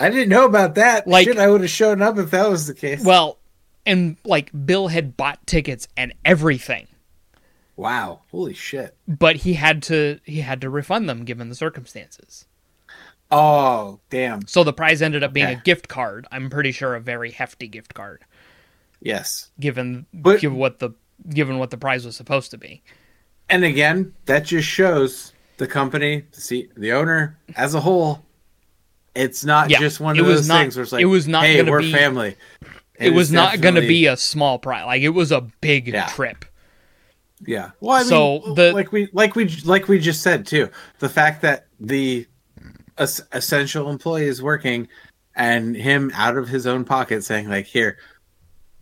Speaker 1: I didn't know about that.
Speaker 2: Like-
Speaker 1: Shit, I would have shown up if that was the case.
Speaker 2: well and like bill had bought tickets and everything
Speaker 1: wow! Holy shit!
Speaker 2: but he had to he had to refund them given the circumstances
Speaker 1: Oh, damn.
Speaker 2: So the prize ended up being
Speaker 1: Okay.
Speaker 2: a gift card. I'm pretty sure a very hefty gift card,
Speaker 1: Yes.
Speaker 2: given
Speaker 1: But-
Speaker 2: given what the given what the prize was supposed to be.
Speaker 1: And again, that just shows the company, the the owner as a whole. It's not
Speaker 2: Yeah,
Speaker 1: just one of those
Speaker 2: not-
Speaker 1: things where it's like,
Speaker 2: it was not
Speaker 1: hey, we're
Speaker 2: be-
Speaker 1: family.
Speaker 2: It, was
Speaker 1: is
Speaker 2: not going to be a small prize. Like it was a big
Speaker 1: Yeah.
Speaker 2: trip.
Speaker 1: Yeah. Well, I mean,
Speaker 2: So the-
Speaker 1: like we like we like we just said too, the fact that the es- essential employee is working, and him out of his own pocket saying like, "Here,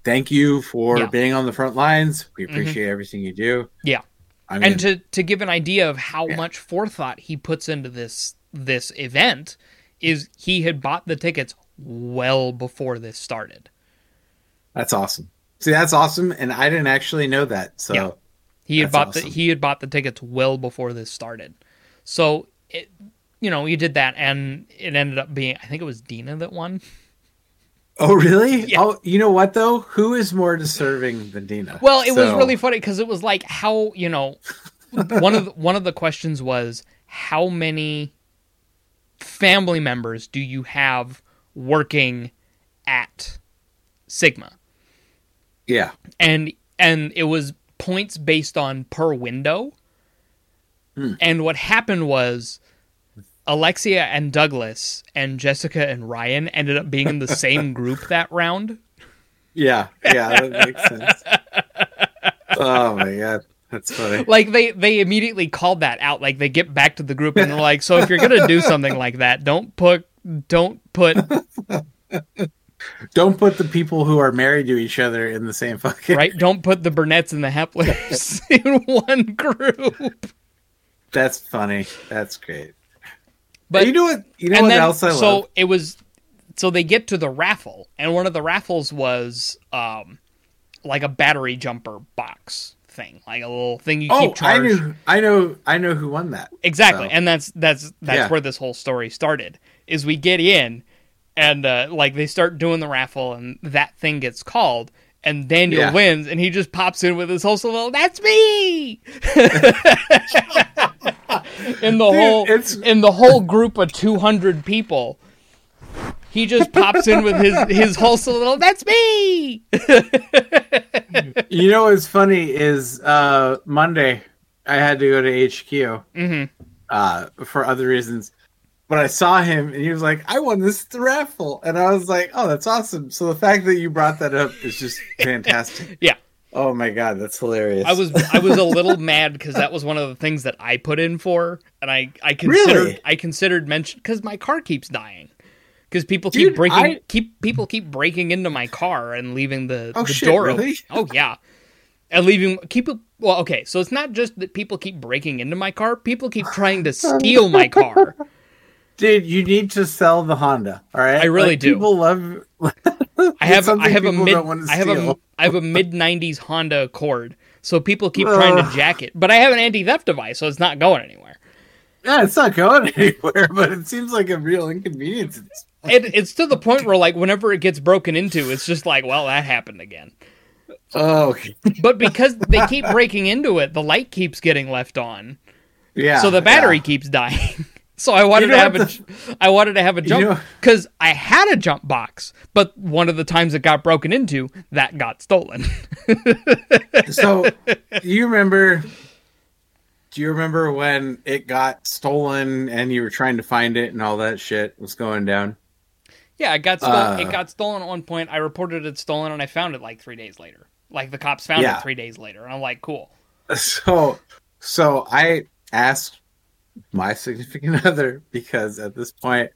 Speaker 1: thank you for
Speaker 2: Yeah. Mm-hmm.
Speaker 1: being on the front lines. We appreciate everything you do."
Speaker 2: Yeah.
Speaker 1: I mean,
Speaker 2: and to to give an idea of how
Speaker 1: Yeah.
Speaker 2: much forethought he puts into this this event is he had bought the tickets well before this started.
Speaker 1: That's awesome. See, that's awesome, and I didn't actually know that. So
Speaker 2: Yeah. He had bought
Speaker 1: awesome.
Speaker 2: the he had bought the tickets well before this started. So it you know, he did that and it ended up being I think it was Dina that won.
Speaker 1: Oh, really?
Speaker 2: Yeah.
Speaker 1: Oh, you know what though? Who is more deserving than Dina?
Speaker 2: Well, it was really funny because it was like how you know one of the, one of the questions was how many family members do you have working at Sigma,
Speaker 1: yeah.
Speaker 2: and and it was points based on per window.
Speaker 1: Hmm.
Speaker 2: And what happened was Alexia and Douglas and Jessica and Ryan ended up being in the same group that round.
Speaker 1: Yeah, yeah, that makes sense. oh my god, that's funny.
Speaker 2: like they they immediately called that out like they get back to the group and they're like so if you're gonna do something like that don't put don't put
Speaker 1: Don't put the people who are married to each other in the same fucking.
Speaker 2: right don't put the burnett's and the heplers in one group
Speaker 1: That's funny. That's great.
Speaker 2: but
Speaker 1: you know what? You know what
Speaker 2: then
Speaker 1: else I
Speaker 2: so
Speaker 1: love?
Speaker 2: it was so they get to the raffle and one of the raffles was um like a battery jumper box thing like a little thing you
Speaker 1: Oh,
Speaker 2: keep
Speaker 1: I knew. I know. I know who won that.
Speaker 2: Exactly,
Speaker 1: So-
Speaker 2: and that's that's that's
Speaker 1: Yeah.
Speaker 2: where this whole story started. Is we get in, and uh, like they start doing the raffle, and that thing gets called, and Daniel
Speaker 1: Yeah.
Speaker 2: wins, and he just pops in with his whole solo. That's me. in the whole
Speaker 1: it's-
Speaker 2: in the whole group of two hundred people. He just pops in with his his whole solo. That's me.
Speaker 1: You know what's funny is uh Monday I had to go to HQ
Speaker 2: hmm
Speaker 1: uh for other reasons. But I saw him and he was like, I won this raffle. And I was like, Oh, that's awesome. So the fact that you brought that up is just fantastic.
Speaker 2: Yeah.
Speaker 1: Oh my god, that's hilarious.
Speaker 2: I was I was a little mad because that was one of the things that I put in for, and I I considered
Speaker 1: Really?
Speaker 2: I considered mention because my car keeps dying because people keep breaking
Speaker 1: I-
Speaker 2: keep people keep breaking into my car and leaving the,
Speaker 1: Oh,
Speaker 2: the
Speaker 1: shit,
Speaker 2: door
Speaker 1: really?
Speaker 2: open. Oh yeah, and leaving keep well okay. So it's not just that people keep breaking into my car; people keep trying to steal my car.
Speaker 1: Dude, you need to sell the Honda. All right,
Speaker 2: I really
Speaker 1: Like,
Speaker 2: do.
Speaker 1: People love.
Speaker 2: I have I have a mid I have a. I have a mid '90s Honda Accord, so people keep trying to jack it. But I have an anti-theft device, so it's not going anywhere.
Speaker 1: Yeah, it's not going anywhere, but it seems like a real inconvenience. at this point.
Speaker 2: it, it's to the point where like whenever it gets broken into it's just like well that happened again
Speaker 1: Oh, okay.
Speaker 2: but because they keep breaking into it the light keeps getting left on
Speaker 1: yeah.
Speaker 2: so the battery
Speaker 1: yeah.
Speaker 2: keeps dying so i wanted
Speaker 1: You know
Speaker 2: to have a
Speaker 1: what
Speaker 2: I wanted to have a jump
Speaker 1: know-
Speaker 2: because i had a jump box but one of the times it got broken into that got stolen
Speaker 1: So, you remember? Do you remember when it got stolen and you were trying to find it and all that shit was going down?
Speaker 2: yeah it got stolen
Speaker 1: Uh.
Speaker 2: it got stolen at one point i reported it stolen and i found it like three days later like the cops found
Speaker 1: Yeah.
Speaker 2: it three days later and i'm like cool
Speaker 1: So, so I asked my significant other because at this point,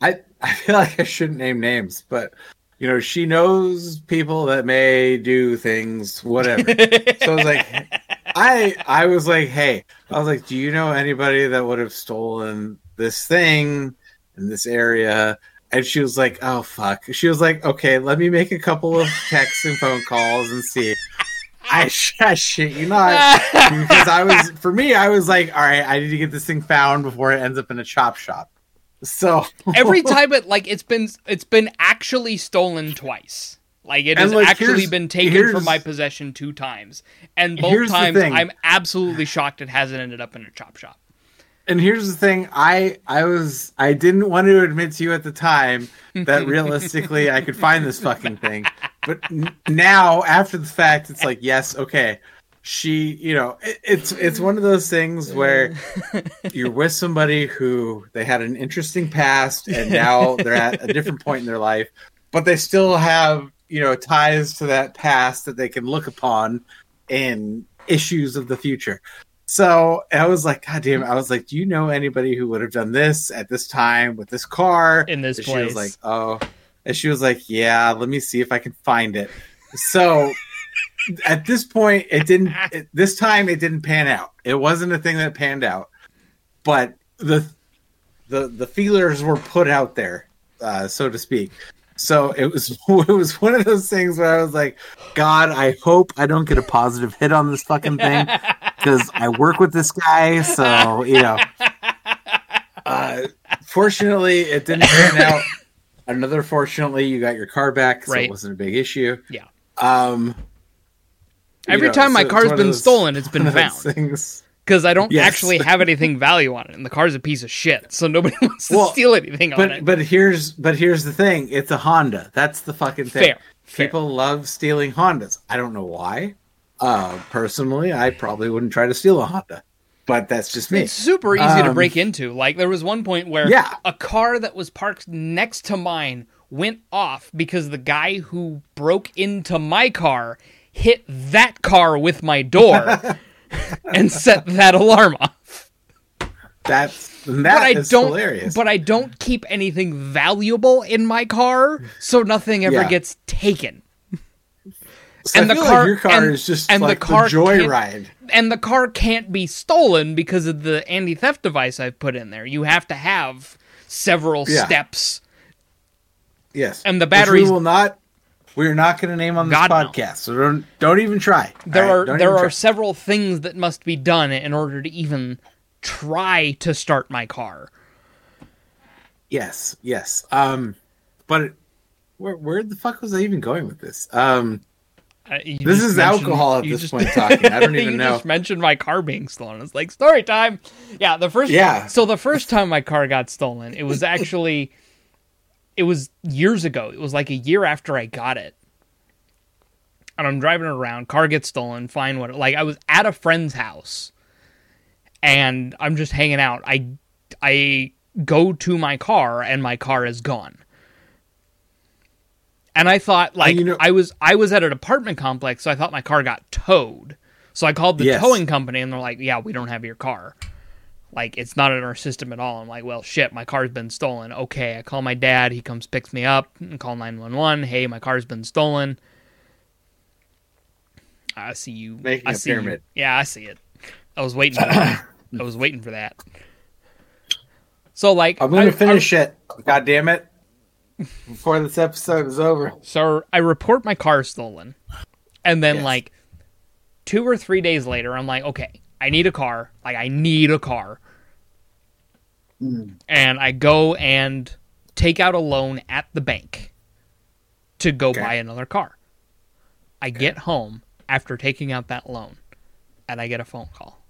Speaker 1: I I feel like I shouldn't name names, but you know, she knows people that may do things, whatever. so I was like, I I was like, hey, I was like, do you know anybody that would have stolen this thing in this area? And she was like, oh fuck. She was like, okay, let me make a couple of texts and phone calls and see. I, I shit you not because I was for me I was like all right I need to get this thing found before it ends up in a chop shop so
Speaker 2: Every time it like it's been it's been actually stolen twice. Like it has
Speaker 1: like,
Speaker 2: actually been taken from my possession two times, and both times. I'm absolutely shocked it hasn't ended up in a chop shop.
Speaker 1: and here's the thing i i was i didn't want to admit to you at the time that realistically i could find this fucking thing but n- now after the fact it's like yes okay she you know it, it's it's one of those things where you're with somebody who they had an interesting past and now they're at a different point in their life but they still have you know ties to that past that they can look upon in issues of the future so I was like, God damn it. I was like, Do you know anybody who would have done this at this time with this car?
Speaker 2: In this
Speaker 1: And She was
Speaker 2: place.
Speaker 1: like, Oh. And she was like, Yeah, let me see if I can find it. So at this point, it didn't, it, this time it didn't pan out. It wasn't a thing that panned out. But the, the, the feelers were put out there, uh, so to speak. So it was it was one of those things where I was like, God, I hope I don't get a positive hit on this fucking thing because I work with this guy, so you know. Uh, fortunately, it didn't turn out. Another fortunately, you got your car back, so
Speaker 2: Right.
Speaker 1: it wasn't a big issue.
Speaker 2: Yeah.
Speaker 1: Um,
Speaker 2: Every
Speaker 1: know,
Speaker 2: time my
Speaker 1: so it's
Speaker 2: car's been
Speaker 1: those-
Speaker 2: stolen, it's been
Speaker 1: one of those
Speaker 2: found
Speaker 1: Things.
Speaker 2: because I don't
Speaker 1: Yes.
Speaker 2: actually have anything value on it, and the car's a piece of shit, so nobody wants to
Speaker 1: Well,
Speaker 2: steal anything on
Speaker 1: But
Speaker 2: it.
Speaker 1: but here's but here's the thing. It's a Honda. That's the fucking thing.
Speaker 2: Fair, fair.
Speaker 1: People love stealing Hondas. I don't know why. Uh, personally, I probably wouldn't try to steal a Honda, but that's just me.
Speaker 2: It's super easy to
Speaker 1: Um,
Speaker 2: break into. Like there was one point where
Speaker 1: Yeah.
Speaker 2: a car that was parked next to mine went off because the guy who broke into my car hit that car with my door and set that alarm off.
Speaker 1: That's
Speaker 2: But I
Speaker 1: is
Speaker 2: don't
Speaker 1: hilarious.
Speaker 2: but I don't keep anything valuable in my car, so nothing ever
Speaker 1: Yeah.
Speaker 2: gets taken.
Speaker 1: So
Speaker 2: and
Speaker 1: I
Speaker 2: the car-
Speaker 1: like your car
Speaker 2: and-
Speaker 1: is just
Speaker 2: and the
Speaker 1: like the,
Speaker 2: car can't-
Speaker 1: joyride.
Speaker 2: and the car can't be stolen because of the anti-theft device I've put in there. You have to have several
Speaker 1: Yeah.
Speaker 2: steps.
Speaker 1: Yes,
Speaker 2: and the
Speaker 1: Which
Speaker 2: batteries-
Speaker 1: we will not. We're not going to name on this
Speaker 2: God, no.
Speaker 1: podcast, so don't don't even try.
Speaker 2: There
Speaker 1: right?
Speaker 2: are
Speaker 1: Don't
Speaker 2: there are
Speaker 1: try.
Speaker 2: several things that must be done in order to even try to start my car.
Speaker 1: yes, yes. Um, but where where the fuck was I even going with this? Um,
Speaker 2: Uh,
Speaker 1: This is alcohol at this
Speaker 2: just-
Speaker 1: point talking. I don't even know.
Speaker 2: you
Speaker 1: know.
Speaker 2: just mentioned my car being stolen. It's like story time. Yeah, the first.
Speaker 1: Yeah.
Speaker 2: So the first time my car got stolen, it was actually, it was years ago. It was like a year after I got it. And I'm driving around, car gets stolen. Fine, what? Like I was at a friend's house, and I'm just hanging out. I, I go to my car, and my car is gone. And I thought like
Speaker 1: you know-
Speaker 2: I was I was at an apartment complex, so I thought my car got towed. So I called the
Speaker 1: Yes.
Speaker 2: towing company and they're like, "Yeah, we don't have your car. Like it's not in our system at all." I'm like, "Well, shit, my car's been stolen." Okay, I call my dad, he comes picks me up and call 911. "Hey, my car's been stolen." I see you
Speaker 1: Making
Speaker 2: I
Speaker 1: a
Speaker 2: see you.
Speaker 1: pyramid.
Speaker 2: Yeah, I see it. I was waiting for that. I was waiting for that. So like
Speaker 1: I'm going
Speaker 2: I-
Speaker 1: to finish it. God damn it! Before this episode is over.
Speaker 2: So I report my car stolen. And then
Speaker 1: Yes.
Speaker 2: like two or three days later, I'm like, okay, I need a car. Like I need a car. Hmm. And I go and take out a loan at the bank to go
Speaker 1: Okay.
Speaker 2: buy another car. I get home after taking out that loan and I get a phone call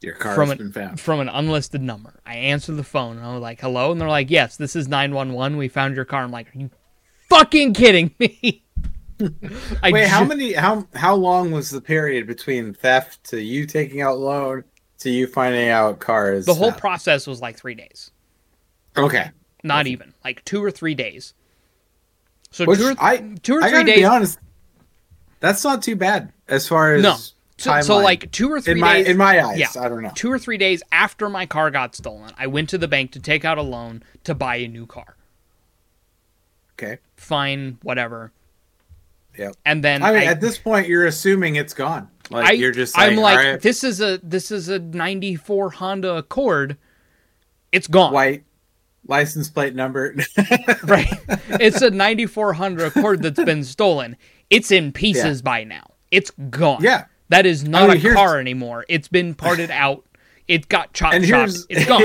Speaker 1: Your car
Speaker 2: from
Speaker 1: has
Speaker 2: an,
Speaker 1: been found.
Speaker 2: from an unlisted number. I answer the phone and I'm like, hello? And they're like, yes, this is 911. We found your car. I'm like, are you fucking kidding me?
Speaker 1: Wait, how many? How how long was the period between theft to you taking out loan to you finding out cars?
Speaker 2: The whole process was like three days.
Speaker 1: okay.
Speaker 2: Not even. Like two or three days. So
Speaker 1: Which
Speaker 2: two or,
Speaker 1: I
Speaker 2: two or
Speaker 1: I
Speaker 2: three
Speaker 1: gotta
Speaker 2: days.
Speaker 1: be honest, that's not too bad as far as
Speaker 2: No. So, so like two or three
Speaker 1: in my
Speaker 2: days.
Speaker 1: in my eyes.
Speaker 2: yeah.
Speaker 1: I don't know.
Speaker 2: Two or three days after my car got stolen, I went to the bank to take out a loan to buy a new car.
Speaker 1: Okay.
Speaker 2: fine, whatever.
Speaker 1: Yeah.
Speaker 2: And then
Speaker 1: I mean,
Speaker 2: I-
Speaker 1: at this point, you're assuming it's gone. Like
Speaker 2: I,
Speaker 1: you're just. Like,
Speaker 2: I'm like,
Speaker 1: right,
Speaker 2: this is a this is a '94 Honda Accord. It's gone,
Speaker 1: white license plate number.
Speaker 2: right? It's a '94 Honda Accord that's been stolen. It's in pieces by now. It's gone.
Speaker 1: Yeah.
Speaker 2: That is not
Speaker 1: mean,
Speaker 2: a car anymore. It's been parted out. It got chopped
Speaker 1: and
Speaker 2: chopped.
Speaker 1: here's
Speaker 2: It's gone.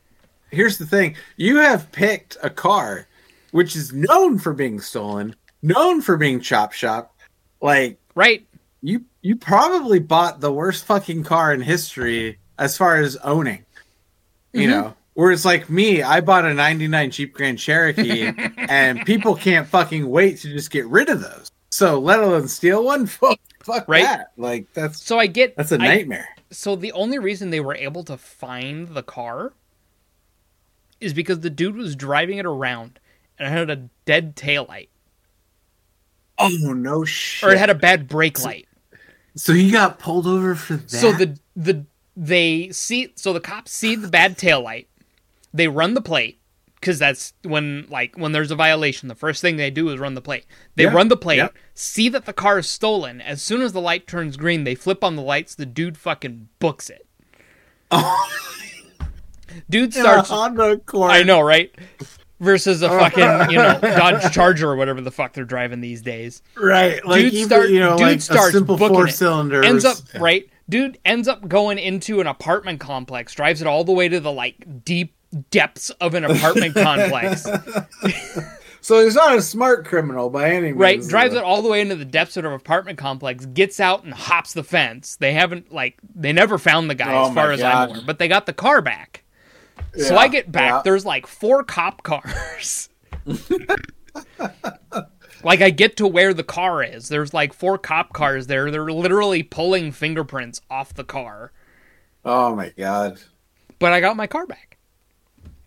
Speaker 1: here's the thing: you have picked a car which is known for being stolen, known for being chop shop. Like
Speaker 2: right?
Speaker 1: you, you probably bought the worst fucking car in history as far as owning. You
Speaker 2: Mm-hmm.
Speaker 1: know, whereas like me, I bought a '99 Jeep Grand Cherokee, and people can't fucking wait to just get rid of those. So let alone steal one. Fuck, fuck
Speaker 2: Right.
Speaker 1: that. Like that's
Speaker 2: So I get
Speaker 1: that's a nightmare.
Speaker 2: so the only reason they were able to find the car is because the dude was driving it around and it had a dead taillight
Speaker 1: oh no shit!
Speaker 2: or it had a bad brake light.
Speaker 1: so he got pulled over for that.
Speaker 2: So the the they see so the cops see the bad taillight. They run the plate because that's when like when there's a violation, the first thing they do is run the plate. They
Speaker 1: Yeah,
Speaker 2: run the plate, see that the car is stolen. As soon as the light turns green, they flip on the lights. The dude fucking books it. Dude starts.
Speaker 1: Honda Accord.
Speaker 2: I know, right? Versus a fucking you know Dodge Charger or whatever the fuck they're driving these days.
Speaker 1: right? Like
Speaker 2: dude
Speaker 1: even,
Speaker 2: start,
Speaker 1: you know,
Speaker 2: dude
Speaker 1: like
Speaker 2: starts
Speaker 1: simple
Speaker 2: booking
Speaker 1: four cylinder
Speaker 2: Ends up
Speaker 1: yeah.
Speaker 2: right. Dude ends up going into an apartment complex. Drives it all the way to the like deep depths of an apartment complex.
Speaker 1: So he's not a smart criminal by any means.
Speaker 2: Right. Drives it all the way into the depths of an apartment complex. Gets out and hops the fence. They haven't like they never found the guy
Speaker 1: Oh
Speaker 2: as far as I'm aware, but they got the car back. so
Speaker 1: Yeah,
Speaker 2: I get back.
Speaker 1: yeah.
Speaker 2: There's like four cop cars. like I get to where the car is. There's like four cop cars there. They're literally pulling fingerprints off the car.
Speaker 1: Oh my god.
Speaker 2: But I got my car back.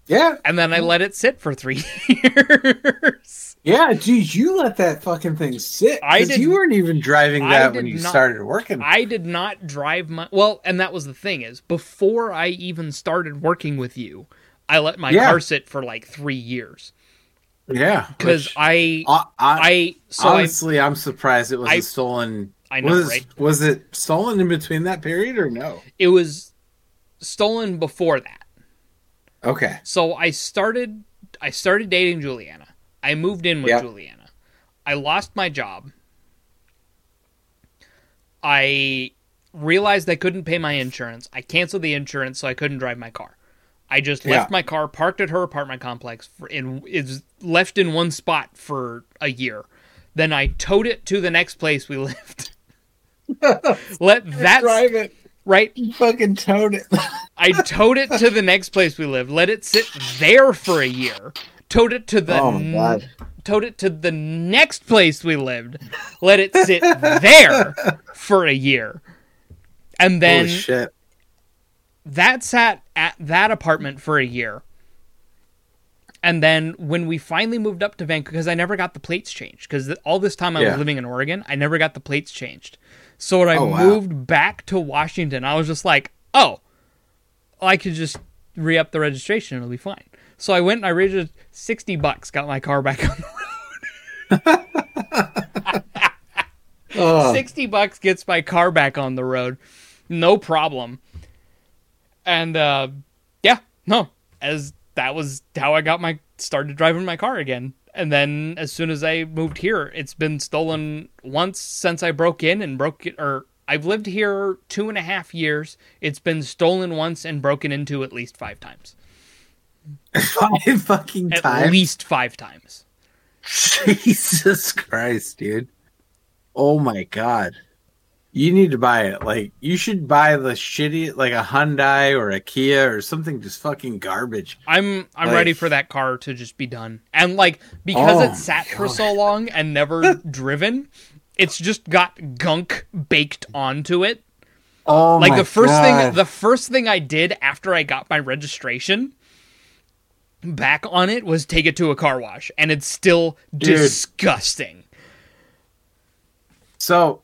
Speaker 1: Yeah,
Speaker 2: And then I let it sit for three years.
Speaker 1: yeah, geez, you let that fucking thing sit.
Speaker 2: I did-
Speaker 1: You weren't even driving that when you
Speaker 2: not-
Speaker 1: started working.
Speaker 2: I did not drive my well, and that was the thing is before I even started working with you, I let my
Speaker 1: Yeah.
Speaker 2: car sit for like three years
Speaker 1: yeah,
Speaker 2: because I
Speaker 1: I, I,
Speaker 2: I so I,
Speaker 1: honestly, I'm surprised it wasn't
Speaker 2: I-
Speaker 1: stolen.
Speaker 2: I know,
Speaker 1: was,
Speaker 2: right?
Speaker 1: Was it stolen in between that period or no?
Speaker 2: it was stolen before that.
Speaker 1: Okay.
Speaker 2: So I started I started dating Juliana. I moved in with
Speaker 1: Yep.
Speaker 2: Juliana. I lost my job. I realized I couldn't pay my insurance. I canceled the insurance so I couldn't drive my car. I just left
Speaker 1: Yeah.
Speaker 2: my car parked at her apartment complex for in is left in one spot for a year. Then I towed it to the next place we lived. Let that
Speaker 1: Drive it.
Speaker 2: Right
Speaker 1: You fucking towed it.
Speaker 2: I towed it to the next place we lived, let it sit there for a year, towed it to the
Speaker 1: Oh my God.
Speaker 2: towed it to the next place we lived, let it sit there for a year. And then
Speaker 1: Holy shit.
Speaker 2: that sat at that apartment for a year. And then when we finally moved up to Vancouver, because I never got the plates changed, because all this time I
Speaker 1: Yeah.
Speaker 2: was living in Oregon, I never got the plates changed. So when I
Speaker 1: Oh, wow.
Speaker 2: moved back to Washington, I was just like, oh, I could just re up the registration, it'll be fine. So I went and I registered 60 bucks, got my car back on the
Speaker 1: Oh,
Speaker 2: 60 bucks gets my car back on the road. No problem. And uh yeah, no. As that was how I got my started driving my car again. And then as soon as I moved here, it's been stolen once since I broke in and broke it or I've lived here two and a half years. It's been stolen once and broken into at least five times.
Speaker 1: five fucking
Speaker 2: At
Speaker 1: times.
Speaker 2: At least five times.
Speaker 1: Jesus Christ, dude. Oh my god. You need to buy it. Like you should buy the shitty like a Hyundai or a Kia or something just fucking garbage.
Speaker 2: I'm I'm
Speaker 1: Like-
Speaker 2: ready for that car to just be done. And like because
Speaker 1: Oh
Speaker 2: it sat for so long and never driven, it's just got gunk baked onto it.
Speaker 1: Oh
Speaker 2: Like
Speaker 1: my
Speaker 2: the first
Speaker 1: God.
Speaker 2: thing the first thing I did after I got my registration back on it was take it to a car wash and it's still
Speaker 1: Dude.
Speaker 2: disgusting.
Speaker 1: So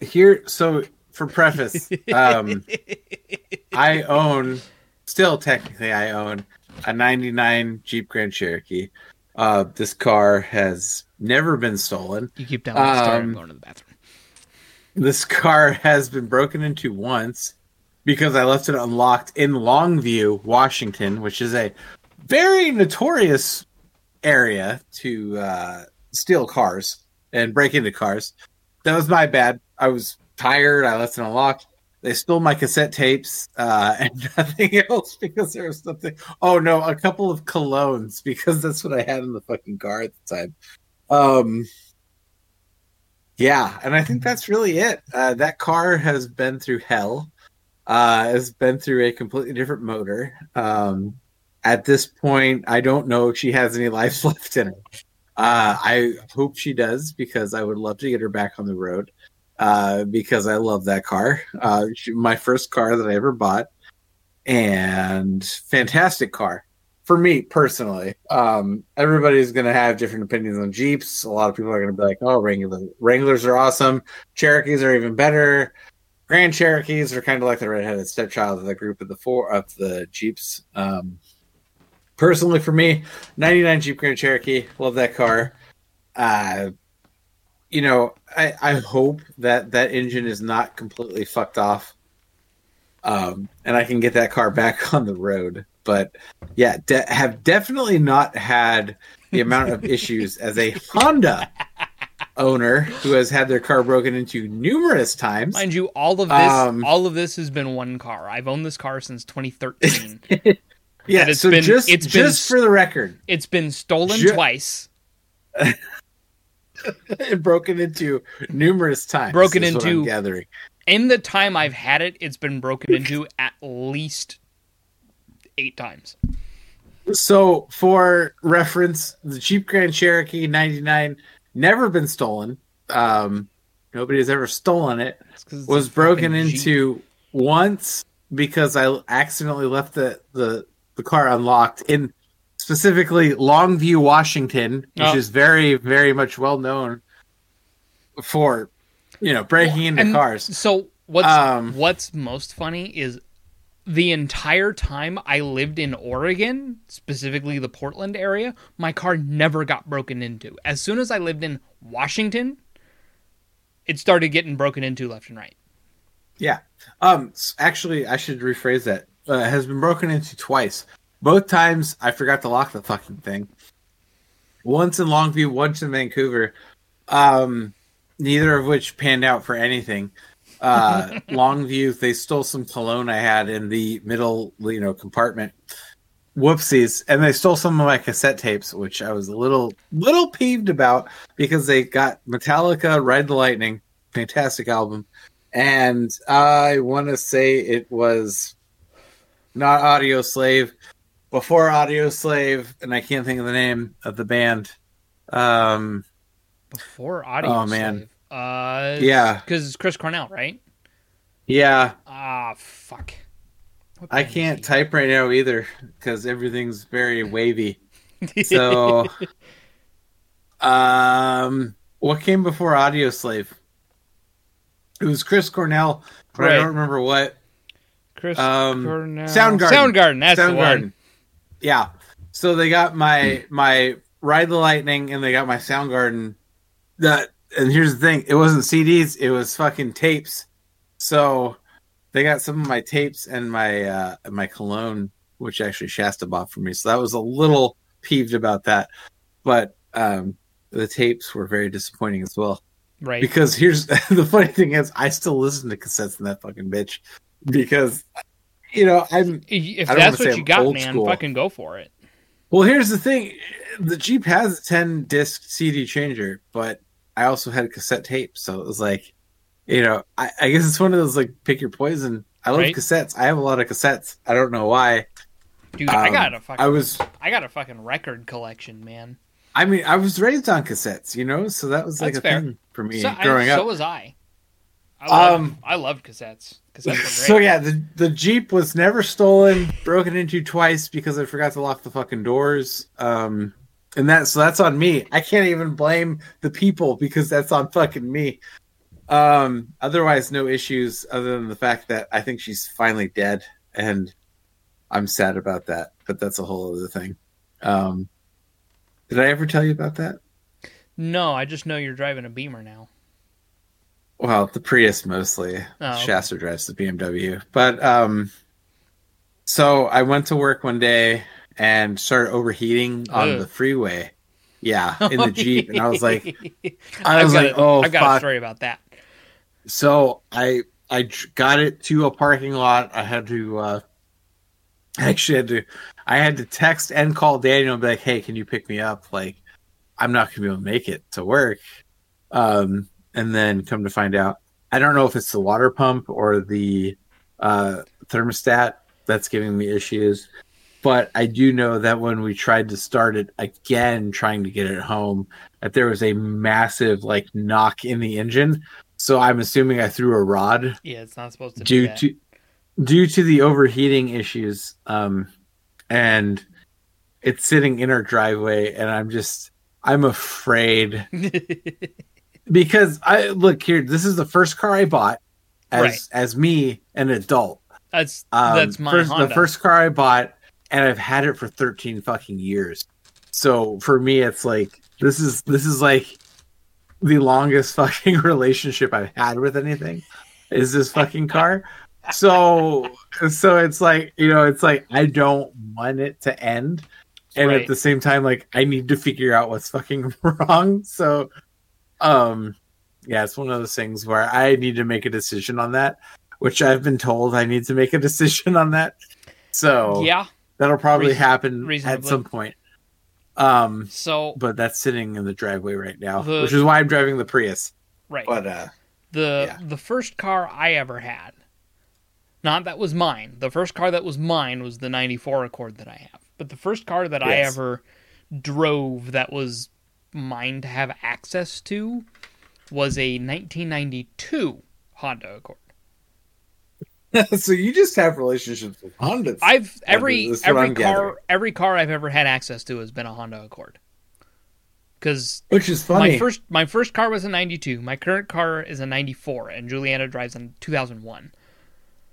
Speaker 1: here so for preface, um I own still technically I own a 99 Jeep Grand Cherokee. Uh, this car has never been stolen.
Speaker 2: You keep telling the story. I'm
Speaker 1: Um,
Speaker 2: going to the bathroom.
Speaker 1: This car has been broken into once because I left it unlocked in Longview, Washington, which is a very notorious area to uh, steal cars and break into cars. That was my bad. I was tired. I left it unlocked. They stole my cassette tapes uh, and nothing else because there was something. Oh no, a couple of colognes because that's what I had in the fucking car at the time. Um, yeah, and I think that's really it. Uh, that car has been through hell. Uh, has been through a completely different motor. Um, at this point, I don't know if she has any life left in her. Uh, I hope she does because I would love to get her back on the road uh, because I love that car. Uh, my first car that I ever bought, and fantastic car for me personally. Um, everybody's going to have different opinions on Jeeps. A lot of people are going to be like, "Oh, Wrangler, Wranglers are awesome. Cherokees are even better." Grand Cherokees are kind of like the redheaded stepchild of the group of the four of the Jeeps. Um, personally, for me, 99 Jeep Grand Cherokee, love that car. Uh, you know, I, I hope that that engine is not completely fucked off, um, and I can get that car back on the road. But yeah, de- have definitely not had the amount of issues as a Honda owner who has had their car broken into numerous times.
Speaker 2: Mind you, all of this,
Speaker 1: Um,
Speaker 2: all of this has been one car. I've owned this car since 2013.
Speaker 1: Yeah,
Speaker 2: it's
Speaker 1: so
Speaker 2: been-
Speaker 1: just
Speaker 2: it's been
Speaker 1: just for the record,
Speaker 2: it's been stolen
Speaker 1: Ju-
Speaker 2: twice,
Speaker 1: and broken into numerous times.
Speaker 2: Broken
Speaker 1: is what I'm
Speaker 2: into-
Speaker 1: gathering.
Speaker 2: in the time I've had it, it's been broken into at least eight times.
Speaker 1: So, for reference, the Jeep Grand Cherokee '99 never been stolen. Um, nobody has ever stolen it.
Speaker 2: It's 'cause it's
Speaker 1: Was broken
Speaker 2: fucking Jeep.
Speaker 1: into once because I accidentally left the the, the car unlocked in specifically Longview, Washington, which
Speaker 2: Oh.
Speaker 1: is very very much well known for you know breaking into
Speaker 2: And
Speaker 1: cars.
Speaker 2: So what's
Speaker 1: Um,
Speaker 2: what's most funny is the entire time I lived in Oregon, specifically the Portland area, my car never got broken into. As soon as I lived in Washington, it started getting broken into left and right.
Speaker 1: Yeah. Um. Actually, I should rephrase that. Uh, it has been broken into twice. Both times, I forgot to lock the fucking thing. Once in Longview, once in Vancouver. Um, neither of which panned out for anything. Uh, Longview, they stole some cologne I had in the middle, you know, compartment. Whoopsies! And they stole some of my cassette tapes, which I was a little, little peeved about because they got Metallica, Ride the Lightning, fantastic album, and I want to say it was not Audioslave, before Audioslave, and I can't think of the name of the band. Um,
Speaker 2: Before audio.
Speaker 1: Oh, man.
Speaker 2: Slave. Uh,
Speaker 1: Yeah.
Speaker 2: because it's Chris Cornell, right?
Speaker 1: yeah,
Speaker 2: Ah, fuck.
Speaker 1: I can't type right now either because everything's very wavy. So, um, what came before Audioslave? It was Chris Cornell, but I don't remember what.
Speaker 2: Chris
Speaker 1: Um,
Speaker 2: Cornell.
Speaker 1: Soundgarden.
Speaker 2: Soundgarden. That's the one.
Speaker 1: Yeah. So they got my my Ride the Lightning and they got my Soundgarden. That and here's the thing: it wasn't CDs; it was fucking tapes. So they got some of my tapes and my uh my cologne, which actually Shasta bought for me. So that was a little peeved about that, but um the tapes were very disappointing as well.
Speaker 2: Right.
Speaker 1: Because here's the funny thing is, I still listen to cassettes in that fucking bitch because you know I'm
Speaker 2: If that's what you
Speaker 1: I'm
Speaker 2: got, man,
Speaker 1: school.
Speaker 2: fucking go for it.
Speaker 1: Well, here's the thing: the Jeep has a 10 disc CD changer, but I also had a cassette tape, so it was like, you know, I, I guess it's one of those like pick your poison. I love
Speaker 2: Right.
Speaker 1: cassettes. I have a lot of cassettes. I don't know why.
Speaker 2: Dude, I
Speaker 1: Um,
Speaker 2: got a fucking
Speaker 1: I was,
Speaker 2: I got a fucking record collection, man.
Speaker 1: I mean, I was raised on cassettes, you know, so that was like
Speaker 2: That's
Speaker 1: a
Speaker 2: fair.
Speaker 1: thing for me
Speaker 2: So, I-
Speaker 1: growing
Speaker 2: so was I. I loved,
Speaker 1: Um,
Speaker 2: I loved cassettes. Cassettes.
Speaker 1: So yeah, the the Jeep was never stolen, broken into twice because I forgot to lock the fucking doors. Um, and that so that's on me. I can't even blame the people because that's on fucking me. Um, otherwise, no issues other than the fact that I think she's finally dead, and I'm sad about that. But that's a whole other thing. Um, Did I ever tell you about that?
Speaker 2: No, I just know you're driving a Beamer now.
Speaker 1: Well, the Prius mostly.
Speaker 2: Oh.
Speaker 1: Shasta drives the BMW. But um so I went to work one day and started overheating on
Speaker 2: Ugh.
Speaker 1: the freeway. Yeah, in the Jeep. And I was like I was like,
Speaker 2: a-
Speaker 1: oh
Speaker 2: I've got a story about that.
Speaker 1: So I I got it to a parking lot. I had to uh I actually had to I had to text and call Daniel and be like, "Hey, can you pick me up? Like, I'm not gonna be able to make it to work." Um, and then come to find out, I don't know if it's the water pump or the uh, thermostat that's giving me issues. But I do know that when we tried to start it again, trying to get it home, that there was a massive like knock in the engine. So I'm assuming I threw a rod
Speaker 2: Yeah, it's not supposed to
Speaker 1: due
Speaker 2: do that.
Speaker 1: to due to the overheating issues um and it's sitting in our driveway and i'm just i'm afraid because i look here this is the first car i bought as
Speaker 2: Right.
Speaker 1: as me an adult
Speaker 2: that's
Speaker 1: um,
Speaker 2: that's my
Speaker 1: first,
Speaker 2: Honda.
Speaker 1: the first car i bought and i've had it for 13 fucking years so for me it's like this is this is like the longest fucking relationship i've had with anything is this fucking car so so it's like you know it's like i don't want it to end and
Speaker 2: Right.
Speaker 1: at the same time like i need to figure out what's fucking wrong so um yeah it's one of those things where i need to make a decision on that which i've been told i need to make a decision on that so
Speaker 2: yeah.
Speaker 1: that'll probably
Speaker 2: Reason-
Speaker 1: happen at some point um
Speaker 2: So
Speaker 1: but that's sitting in the driveway right now
Speaker 2: The-
Speaker 1: which is why i'm driving the prius
Speaker 2: right.
Speaker 1: but uh
Speaker 2: the
Speaker 1: Yeah.
Speaker 2: the first car I ever had, not that was mine. The first car that was mine was the '94 Accord that I have. But the first car that I
Speaker 1: Yes.
Speaker 2: ever drove that was mine to have access to was a 1992 Honda Accord.
Speaker 1: so you just have relationships with honda
Speaker 2: I've every every car
Speaker 1: gathering.
Speaker 2: every car I've ever had access to has been a Honda Accord. Because
Speaker 1: which is funny
Speaker 2: my first my first car was a 92. My current car is a 94, and Juliana drives a 2001.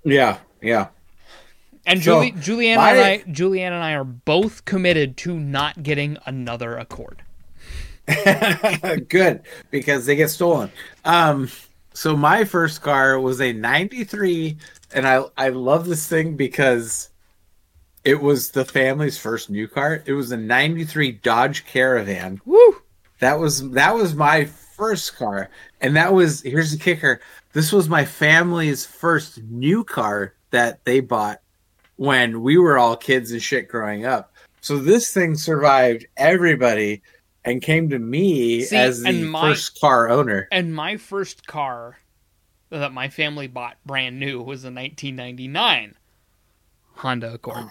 Speaker 1: yeah yeah
Speaker 2: And
Speaker 1: So,
Speaker 2: Juliana
Speaker 1: my-
Speaker 2: and I, Juliana and I are both committed to not getting another Accord.
Speaker 1: Good, because they get stolen. Um, so my first car was a '93, and I I love this thing because it was the family's first new car. It was a '93 Dodge Caravan.
Speaker 2: Woo!
Speaker 1: That was that was my first car, and that was here's the kicker. This was my family's first new car that they bought when we were all kids and shit growing up. So this thing survived everybody and came to me
Speaker 2: See,
Speaker 1: as the
Speaker 2: my-
Speaker 1: first car owner.
Speaker 2: And my first car that my family bought brand new was a 1999 Honda Accord.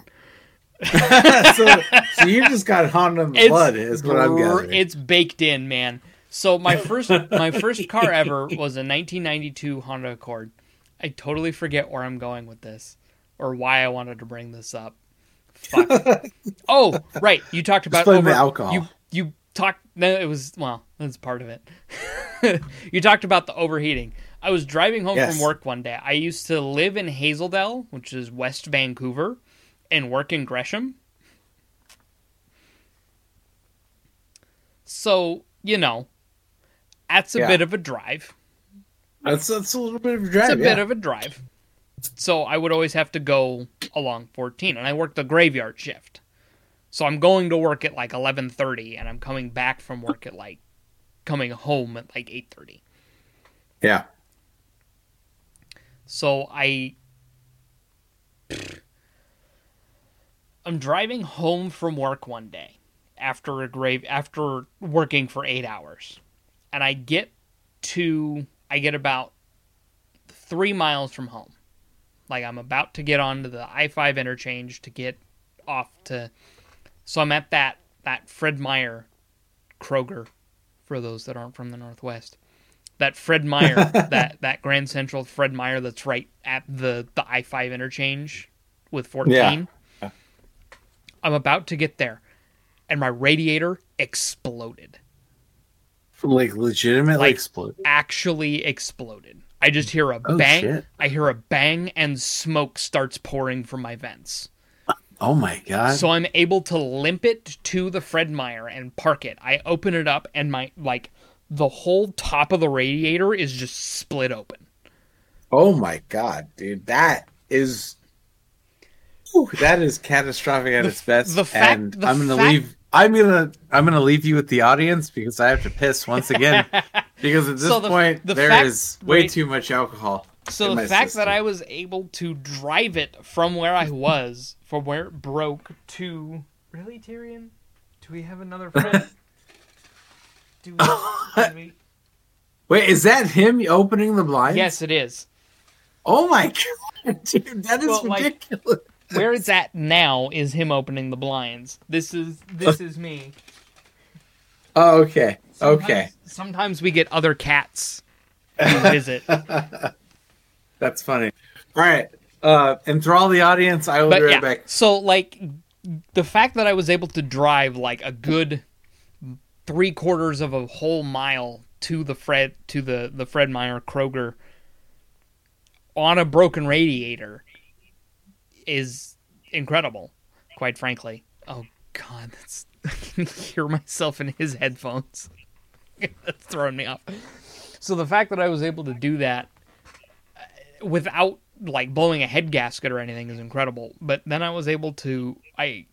Speaker 1: so, so you just got Honda blood, is what I'm gathering.
Speaker 2: It's baked in, man. So my first my first car ever was a 1992 Honda Accord. I totally forget where I'm going with this or why I wanted to bring this up. Fuck. oh, right. You talked about over,
Speaker 1: the alcohol.
Speaker 2: You you talked. No, it was well. That's part of it. you talked about the overheating. I was driving home
Speaker 1: Yes.
Speaker 2: from work one day. I used to live in Hazel Dell, which is West Vancouver, and work in Gresham. So, you know, that's a
Speaker 1: Yeah.
Speaker 2: bit of a drive.
Speaker 1: That's that's a little bit of a drive.
Speaker 2: It's a
Speaker 1: yeah.
Speaker 2: bit of a drive. So I would always have to go along 14 and I worked the graveyard shift. So I'm going to work at like 11:30 and I'm coming back from work at like coming home at like 8:30.
Speaker 1: yeah.
Speaker 2: So I I'm driving home from work one day after a grave after working for 8 hours. And I get to I get about 3 miles from home. Like I'm about to get onto the I-5 interchange to get off to so I'm at that that Fred Meyer Kroger for those that aren't from the Northwest. That Fred Meyer, that that Grand Central Fred Meyer that's right at the the I five interchange with fourteen.
Speaker 1: Yeah.
Speaker 2: I'm about to get there, and my radiator exploded.
Speaker 1: Like legitimately
Speaker 2: Like-
Speaker 1: explode.
Speaker 2: Actually exploded. I just hear a
Speaker 1: Oh,
Speaker 2: bang.
Speaker 1: shit.
Speaker 2: I hear a bang, and smoke starts pouring from my vents.
Speaker 1: Oh my god.
Speaker 2: So I'm able to limp it to the Fred Meyer and park it. I open it up and my like the whole top of the radiator is just split open.
Speaker 1: oh my god, dude. That is Whew, that is catastrophic at its best.
Speaker 2: the fact-
Speaker 1: and
Speaker 2: the
Speaker 1: I'm gonna
Speaker 2: fact-
Speaker 1: leave I'm gonna I'm gonna leave you with the audience because I have to piss once again. because at this
Speaker 2: So the-
Speaker 1: point
Speaker 2: the
Speaker 1: there
Speaker 2: fact-
Speaker 1: is way
Speaker 2: wait.
Speaker 1: too much alcohol.
Speaker 2: So the fact
Speaker 1: system.
Speaker 2: that I was able to drive it from where I was, from where it broke to really Tyrion, do we have another friend? do we, do we-
Speaker 1: Wait, is that him opening the blinds?
Speaker 2: Yes, it is.
Speaker 1: Oh my god, dude, that is
Speaker 2: Well, like-
Speaker 1: ridiculous.
Speaker 2: Where it's at now is him opening the blinds. This is this is me.
Speaker 1: Oh, okay.
Speaker 2: Sometimes-
Speaker 1: Okay.
Speaker 2: Sometimes we get other cats to visit.
Speaker 1: That's funny. All right. Uh, enthrall the audience. I will
Speaker 2: but
Speaker 1: be right
Speaker 2: yeah,
Speaker 1: back.
Speaker 2: so like the fact that I was able to drive like a good three quarters of a whole mile to the Fred to the the Fred Meyer Kroger on a broken radiator is incredible, quite frankly. Oh God, that's I can hear myself in his headphones. that's throwing me off. So the fact that I was able to do that uh, without like blowing a head gasket or anything is incredible. But then I was able to I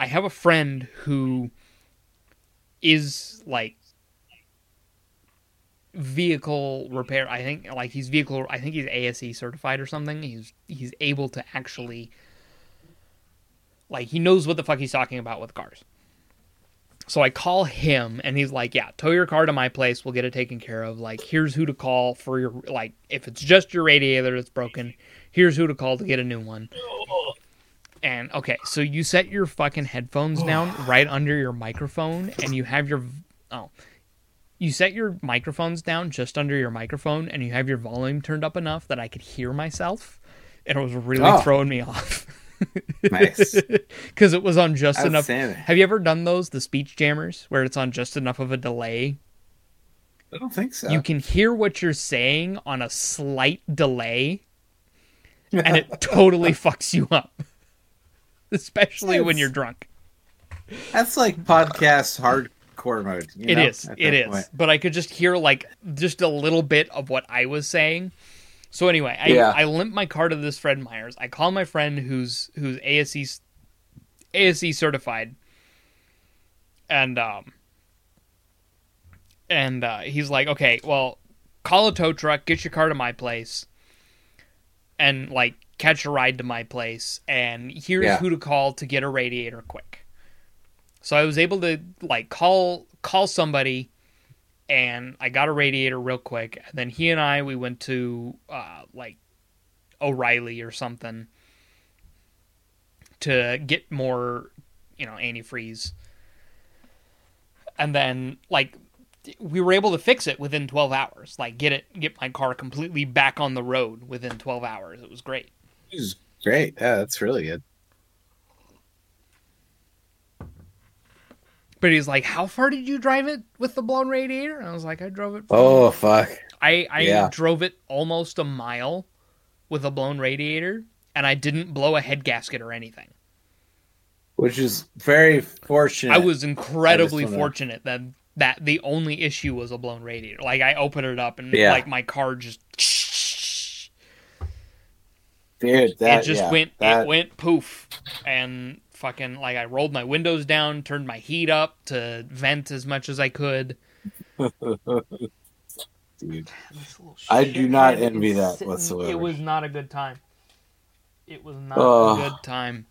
Speaker 2: I have a friend who is like vehicle repair. I think like he's vehicle I think he's ASE certified or something. He's he's able to actually like he knows what the fuck he's talking about with cars. So I call him and he's like, "Yeah, tow your car to my place. We'll get it taken care of. Like, here's who to call for your like if it's just your radiator that's broken, here's who to call to get a new one." And okay, so you set your fucking headphones down right under your microphone and you have your oh, you set your microphones down just under your microphone and you have your volume turned up enough that I could hear myself and it was really
Speaker 1: Oh.
Speaker 2: throwing me off.
Speaker 1: Nice.
Speaker 2: Because it was on just enough. Have you ever done those, the speech jammers, where it's on just enough of a delay?
Speaker 1: I don't think so.
Speaker 2: You can hear what you're saying on a slight delay, and it totally fucks you up. Especially when you're drunk.
Speaker 1: That's like podcast hardcore mode. you
Speaker 2: It
Speaker 1: know,
Speaker 2: is.
Speaker 1: at
Speaker 2: It is.
Speaker 1: point.
Speaker 2: But I could just hear like just a little bit of what I was saying. So anyway, I,
Speaker 1: Yeah.
Speaker 2: I limp my car to this Fred Myers. I call my friend who's who's ASE ASE certified, and um, and uh, he's like, okay, well, call a tow truck, get your car to my place, and like catch a ride to my place, and here's
Speaker 1: Yeah.
Speaker 2: who to call to get a radiator quick. So I was able to like call call somebody and I got a radiator real quick. And then he and I we went to uh, like O'Reilly or something to get more, you know, antifreeze. And then like we were able to fix it within 12 hours. Like get it get my car completely back on the road within 12 hours. It was great.
Speaker 1: This is great. Yeah, that's really good.
Speaker 2: But he's like, "How far did you drive it with the blown radiator?" And I was like, "I drove it
Speaker 1: Oh fuck.
Speaker 2: I I
Speaker 1: Yeah.
Speaker 2: drove it almost a mile with a blown radiator, and I didn't blow a head gasket or anything.
Speaker 1: Which is very fortunate.
Speaker 2: I was incredibly
Speaker 1: I
Speaker 2: fortunate that that the only issue was a blown radiator. Like I opened it up and
Speaker 1: Yeah.
Speaker 2: like my car just
Speaker 1: Dude, that,
Speaker 2: it just
Speaker 1: yeah,
Speaker 2: went
Speaker 1: that-
Speaker 2: it went poof and fucking like I rolled my windows down, turned my heat up to vent as much as I could.
Speaker 1: Dude. I do not envy that
Speaker 2: It
Speaker 1: whatsoever.
Speaker 2: It was not a good time. It was not
Speaker 1: Ugh.
Speaker 2: a good time.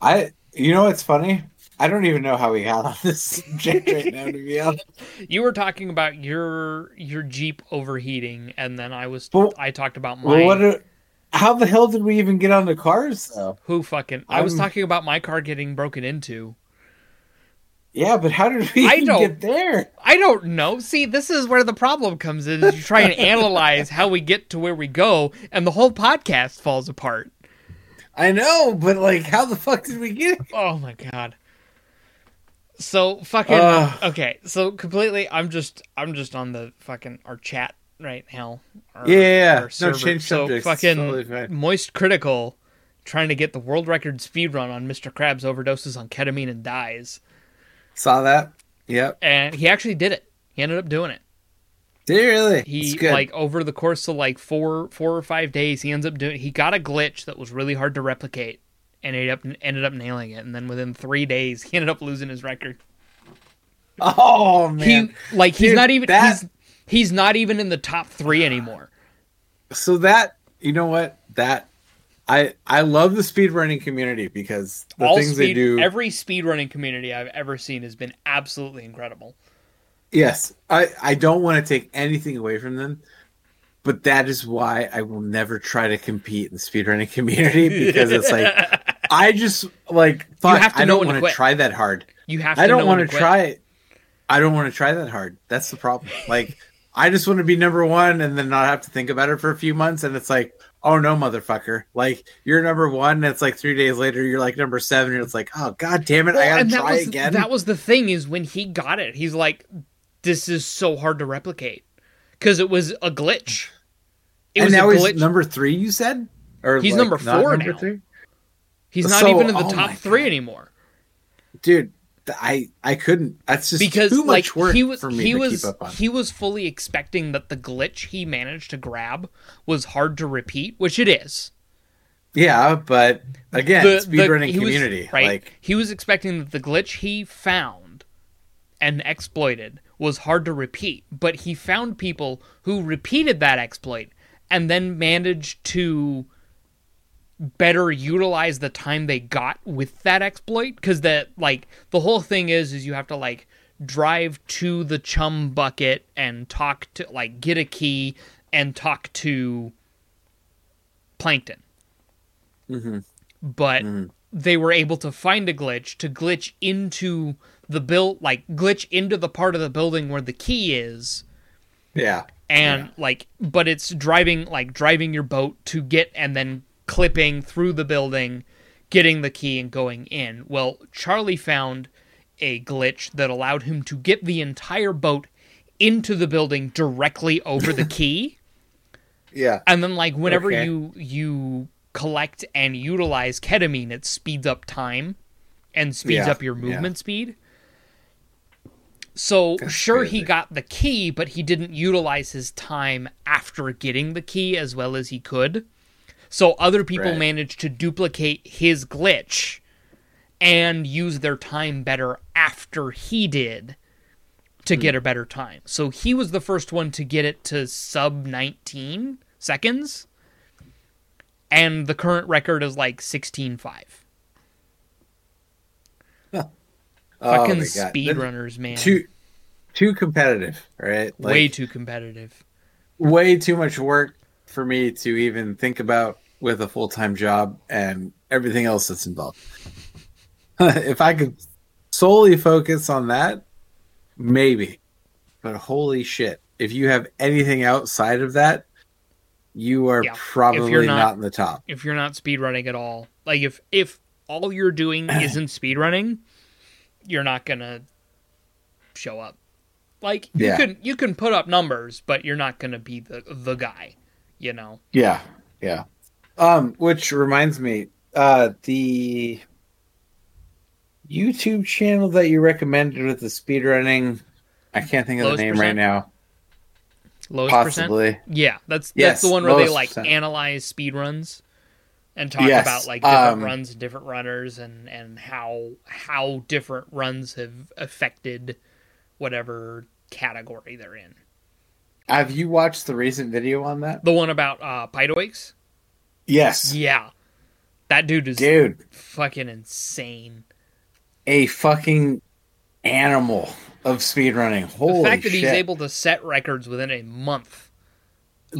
Speaker 1: I you know what's funny? I don't even know how we got on this subject right now to be honest.
Speaker 2: You were talking about your your Jeep overheating, and then I was
Speaker 1: Well-
Speaker 2: I talked about my
Speaker 1: Well what do- how the hell did we even get on the cars though?
Speaker 2: who fucking. I was talking about my car getting broken into.
Speaker 1: Yeah, but how did we
Speaker 2: I don't-
Speaker 1: get there?
Speaker 2: I don't know. See, this is where the problem comes in. Is you try and analyze how we get to where we go, and the whole podcast falls apart.
Speaker 1: I know, but like how the fuck did we get here?
Speaker 2: Oh my god. So fucking
Speaker 1: Ugh.
Speaker 2: okay. So completely, I'm just I'm just on the fucking our chat right now.
Speaker 1: Yeah,
Speaker 2: our
Speaker 1: no change
Speaker 2: So
Speaker 1: subjects.
Speaker 2: fucking
Speaker 1: Totally
Speaker 2: MoistCr1TiKaL trying to get the world record speed run on Mr. Krabs overdoses on ketamine and dies.
Speaker 1: Saw that. Yep.
Speaker 2: And he actually did it. He ended up doing it.
Speaker 1: Did he really?
Speaker 2: He like over the course of like four four or five days, he ends up doing. He got a glitch that was really hard to replicate, and ended up ended up nailing it. And then within three days, he ended up losing his record.
Speaker 1: oh man.
Speaker 2: He like he's
Speaker 1: Dude,
Speaker 2: not even
Speaker 1: that-
Speaker 2: he's he's not even in the top three anymore.
Speaker 1: so that you know what that I I love the speedrunning community because the
Speaker 2: All
Speaker 1: things they
Speaker 2: speed,
Speaker 1: do.
Speaker 2: every speedrunning community I've ever seen has been absolutely incredible.
Speaker 1: Yes, I I don't want to take anything away from them, but that is why I will never try to compete in the speedrunning community because it's like I just like fuck,
Speaker 2: have to
Speaker 1: I don't want to try that hard.
Speaker 2: You have. To
Speaker 1: I don't want to try it. I don't want to try that hard. That's the problem. Like I just want to be number one and then not have to think about it for a few months. And it's like, oh no, motherfucker! Like you're number one. And it's like three days later, you're like number seven. And it's like, oh god damn it, I gotta
Speaker 2: and that
Speaker 1: try
Speaker 2: was
Speaker 1: again.
Speaker 2: that was the thing is when he got it, he's like, "This is so hard to replicate," because it was a glitch. It
Speaker 1: and
Speaker 2: was
Speaker 1: now
Speaker 2: a
Speaker 1: he's
Speaker 2: glitch.
Speaker 1: number three. You said, or
Speaker 2: He's
Speaker 1: like,
Speaker 2: number four
Speaker 1: number
Speaker 2: now.
Speaker 1: three?
Speaker 2: he's not
Speaker 1: so-
Speaker 2: even in the
Speaker 1: oh
Speaker 2: top three anymore.
Speaker 1: dude. I I couldn't. That's just
Speaker 2: because
Speaker 1: too
Speaker 2: like
Speaker 1: much work
Speaker 2: he was
Speaker 1: for me
Speaker 2: he
Speaker 1: to
Speaker 2: was
Speaker 1: keep up on.
Speaker 2: he was fully expecting that the glitch he managed to grab was hard to repeat, which it is.
Speaker 1: yeah, but again,
Speaker 2: The-
Speaker 1: speedrunning
Speaker 2: he was-
Speaker 1: community,
Speaker 2: right?
Speaker 1: like
Speaker 2: he was expecting that the glitch he found and exploited was hard to repeat, but he found people who repeated that exploit and then managed to better utilize the time they got with that exploit because that like the whole thing is is you have to like drive to the chum bucket and talk to like get a key and talk to plankton. Mm-hmm. But mm-hmm. they were able to find a glitch to glitch into the build like glitch into the part of the building where the key is.
Speaker 1: Yeah,
Speaker 2: and like but it's driving like driving your boat to get and then clipping through the building getting the key and going in well charlie found a glitch that allowed him to get the entire boat into the building directly over the key
Speaker 1: yeah.
Speaker 2: and then like whenever
Speaker 1: Okay.
Speaker 2: you you collect and utilize ketamine it speeds up time and speeds
Speaker 1: Yeah,
Speaker 2: up your
Speaker 1: yeah.
Speaker 2: movement speed so sure he got the key but he didn't utilize his time after getting the key as well as he could so other people
Speaker 1: Right.
Speaker 2: managed to duplicate his glitch and use their time better after he did to get hmm. a better time. So he was the first one to get it to sub 19 seconds. And the current record is like 16.5.
Speaker 1: Oh
Speaker 2: Fucking
Speaker 1: my
Speaker 2: speedrunners, man.
Speaker 1: Too too competitive, right? Like,
Speaker 2: Way too competitive.
Speaker 1: way too much work for me to even think about with a full time job and everything else that's involved. if I could solely focus on that, maybe. But holy shit, if you have anything outside of that, you are
Speaker 2: Yeah.
Speaker 1: Probably not,
Speaker 2: not-
Speaker 1: in the top.
Speaker 2: If you're not speedrunning at all, like if if all you're doing isn't speedrunning, you're not to show up. Like you
Speaker 1: Yeah.
Speaker 2: can you can put up numbers, but you're not to be the the guy, you know.
Speaker 1: Yeah, yeah. Um, which reminds me, uh, the YouTube channel that you recommended with the speedrunning, I can't think of
Speaker 2: Lowest
Speaker 1: the name
Speaker 2: percent?
Speaker 1: right now.
Speaker 2: Lowest percent.
Speaker 1: Possibly.
Speaker 2: Yeah, that's
Speaker 1: Yes,
Speaker 2: that's the one where they like
Speaker 1: percent.
Speaker 2: analyze speed runs and talk
Speaker 1: Yes,
Speaker 2: about like different
Speaker 1: um,
Speaker 2: runs and different runners and and how how different runs have affected whatever category they're in.
Speaker 1: Have you watched the recent video on that?
Speaker 2: The one about uh Pydoyks?
Speaker 1: Yes,
Speaker 2: Yeah. That dude is
Speaker 1: dude,
Speaker 2: fucking insane.
Speaker 1: a fucking animal of speedrunning. Holy
Speaker 2: the fact that
Speaker 1: shit.
Speaker 2: he's able to set records within a month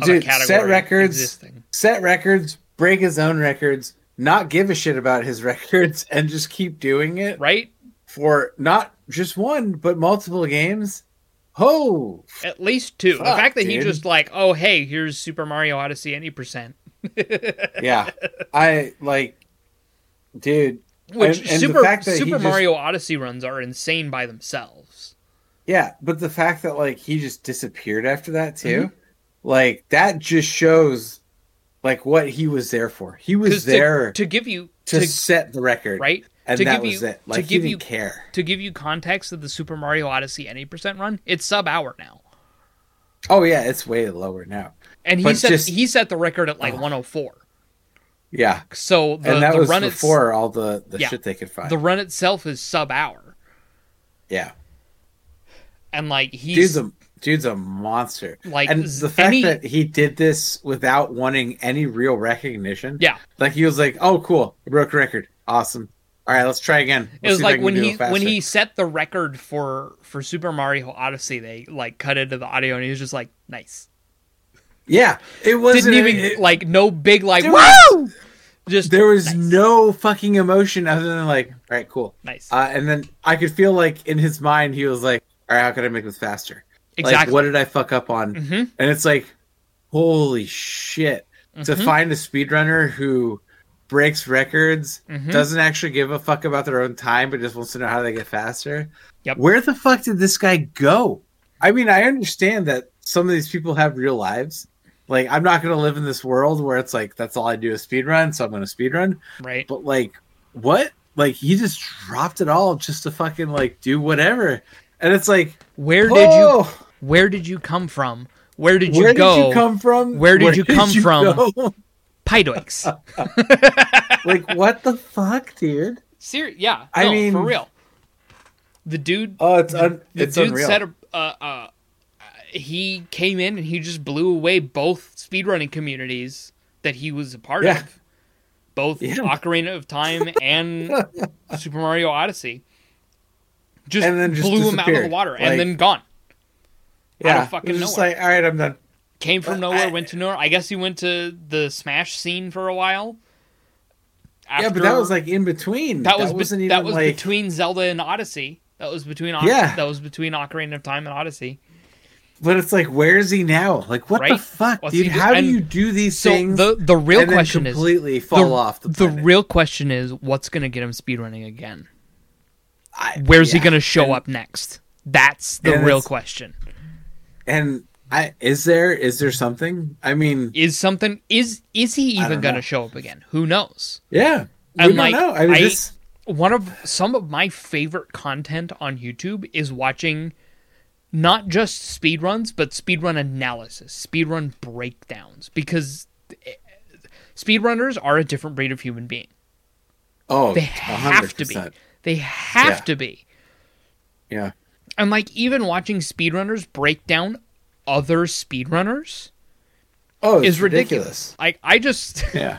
Speaker 1: Dude, set records,
Speaker 2: existing.
Speaker 1: set records, break his own records, not give a shit about his records, and just keep doing it.
Speaker 2: Right?
Speaker 1: for not just one but multiple games. Oh,
Speaker 2: At least two. the fact that he just like, oh hey, here's Super Mario Odyssey any percent.
Speaker 1: yeah. I like, dude.
Speaker 2: Which
Speaker 1: and- and the
Speaker 2: Super
Speaker 1: fact that he
Speaker 2: Super
Speaker 1: just-
Speaker 2: Mario Odyssey runs are insane by themselves.
Speaker 1: Yeah, but the fact that like he just disappeared after that too,
Speaker 2: Mm-hmm.
Speaker 1: like that just shows like what he was there for. He was
Speaker 2: to-
Speaker 1: there
Speaker 2: to, give you
Speaker 1: to,
Speaker 2: to,
Speaker 1: set the record,
Speaker 2: right
Speaker 1: And
Speaker 2: to
Speaker 1: that
Speaker 2: give
Speaker 1: was
Speaker 2: you
Speaker 1: it. Like
Speaker 2: to give you
Speaker 1: care.
Speaker 2: to give you context of the Super Mario Odyssey any percent run. It's sub hour now,
Speaker 1: Oh yeah, it's way lower now.
Speaker 2: And he
Speaker 1: But
Speaker 2: set
Speaker 1: just-
Speaker 2: he set the record at like
Speaker 1: Oh.
Speaker 2: 104.
Speaker 1: Yeah,
Speaker 2: So the,
Speaker 1: and that
Speaker 2: the
Speaker 1: was
Speaker 2: run it's-
Speaker 1: before all the the
Speaker 2: Yeah.
Speaker 1: shit they could find.
Speaker 2: the run itself is sub hour,
Speaker 1: yeah,
Speaker 2: and like he's
Speaker 1: dude's a dude's a monster.
Speaker 2: Like,
Speaker 1: and the fact
Speaker 2: any-
Speaker 1: that he did this without wanting any real recognition.
Speaker 2: yeah.
Speaker 1: like he was like, "Oh, cool, I broke record, awesome. All right, let's try again."
Speaker 2: It was
Speaker 1: see if I
Speaker 2: like when he when he set the record for for Super Mario Odyssey, they like cut into the audio, and he was just like, "Nice."
Speaker 1: Yeah, it wasn't
Speaker 2: Didn't even
Speaker 1: it-
Speaker 2: like no big like. Just
Speaker 1: there was
Speaker 2: nice.
Speaker 1: no fucking emotion other than like, "All right, cool."
Speaker 2: nice.
Speaker 1: Uh, and then I could feel like in his mind he was like, "All right, how can I make this faster?" Like,
Speaker 2: exactly.
Speaker 1: what did I fuck up on?
Speaker 2: Mhm.
Speaker 1: And it's like, holy shit! To
Speaker 2: Mhm.
Speaker 1: find a speedrunner who breaks records,
Speaker 2: Mhm.
Speaker 1: doesn't actually give a fuck about their own time, but just wants to know how they get faster.
Speaker 2: Yep.
Speaker 1: Where the fuck did this guy go? I mean, I understand that some of these people have real lives. Like, I'm not going to live in this world where it's like that's all I do is speedrun, so I'm going to speedrun.
Speaker 2: right.
Speaker 1: But like, what? Like, he just dropped it all just to fucking like do whatever. And it's like,
Speaker 2: Where did you Where did you come from? Where did you
Speaker 1: where
Speaker 2: go?
Speaker 1: did you come from?
Speaker 2: Where did you come from?
Speaker 1: go?
Speaker 2: Pydoyks.
Speaker 1: like, what the fuck, dude?
Speaker 2: Ser- yeah.
Speaker 1: I mean-
Speaker 2: for real. The dude
Speaker 1: Oh, it's un-
Speaker 2: the
Speaker 1: it's
Speaker 2: dude
Speaker 1: unreal.
Speaker 2: said uh, uh, he came in and he just blew away both speedrunning communities that he was a part
Speaker 1: Yeah.
Speaker 2: of. Both
Speaker 1: Yeah.
Speaker 2: Ocarina of Time and Super Mario Odyssey. Just,
Speaker 1: And then just
Speaker 2: blew him out of the water
Speaker 1: Like-
Speaker 2: and then gone.
Speaker 1: yeah,
Speaker 2: of fucking
Speaker 1: was just
Speaker 2: nowhere.
Speaker 1: like, all right, I'm done.
Speaker 2: Came from nowhere,
Speaker 1: I-
Speaker 2: went to nowhere. I guess he went to the Smash scene for a while.
Speaker 1: yeah, but that was like in between.
Speaker 2: that was
Speaker 1: wasn't
Speaker 2: be-
Speaker 1: even
Speaker 2: that was
Speaker 1: like
Speaker 2: between Zelda and Odyssey. That was between
Speaker 1: Yeah.
Speaker 2: that was between Ocarina of Time and Odyssey.
Speaker 1: But it's like, where is he now? Like, what the fuck,
Speaker 2: What's
Speaker 1: dude?
Speaker 2: do-
Speaker 1: How do you do these
Speaker 2: So
Speaker 1: things?
Speaker 2: the the real question is
Speaker 1: completely fall
Speaker 2: the,
Speaker 1: off the,
Speaker 2: the real question is what's going to get him speedrunning again?
Speaker 1: I-
Speaker 2: Where's he going to show
Speaker 1: And-
Speaker 2: up next? That's the real question.
Speaker 1: And I is there is there something? I mean,
Speaker 2: Is something is is he even going to show up again? Who knows?
Speaker 1: yeah, we
Speaker 2: And,
Speaker 1: don't
Speaker 2: like,
Speaker 1: know. I mean,
Speaker 2: I-
Speaker 1: this
Speaker 2: One of some of my favorite content on YouTube is watching not just speedruns, but speedrun analysis, speedrun breakdowns because eh, speedrunners are a different breed of human being.
Speaker 1: oh,
Speaker 2: They have to be.
Speaker 1: 100%.
Speaker 2: They have
Speaker 1: Yeah.
Speaker 2: to be.
Speaker 1: Yeah,
Speaker 2: And like even watching speedrunners break down other speedrunners
Speaker 1: oh,
Speaker 2: is ridiculous. Like I just
Speaker 1: Yeah,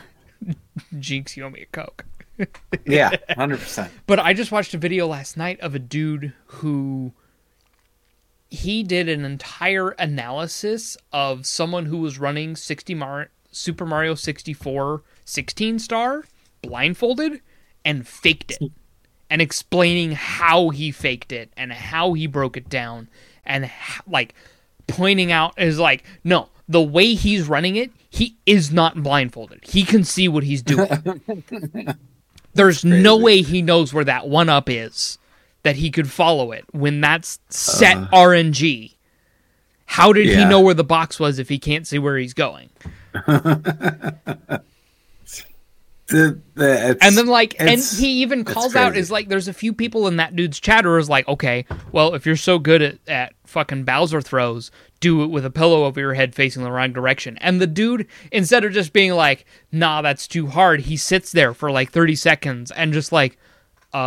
Speaker 2: jinx you owe me a coke.
Speaker 1: yeah, hundred percent.
Speaker 2: But I just watched a video last night of a dude who he did an entire analysis of someone who was running 60 Mar- Super Mario 64 16 star blindfolded and faked it and explaining how he faked it and how he broke it down and like pointing out is like no the way he's running it he is not blindfolded. He can see what he's doing. There's no way he knows where that one up is that he could follow it when that's set RNG. How did he
Speaker 1: Uh.
Speaker 2: Know where the box was if he can't see where he's going?
Speaker 1: The, the,
Speaker 2: And then like and he even calls out is like there's a few people in that dude's chatter is like, okay, well if you're so good at, at fucking Bowser throws, do it with a pillow over your head facing the wrong direction. And the dude, instead of just being like, nah, that's too hard, he sits there for like thirty seconds and just like, uh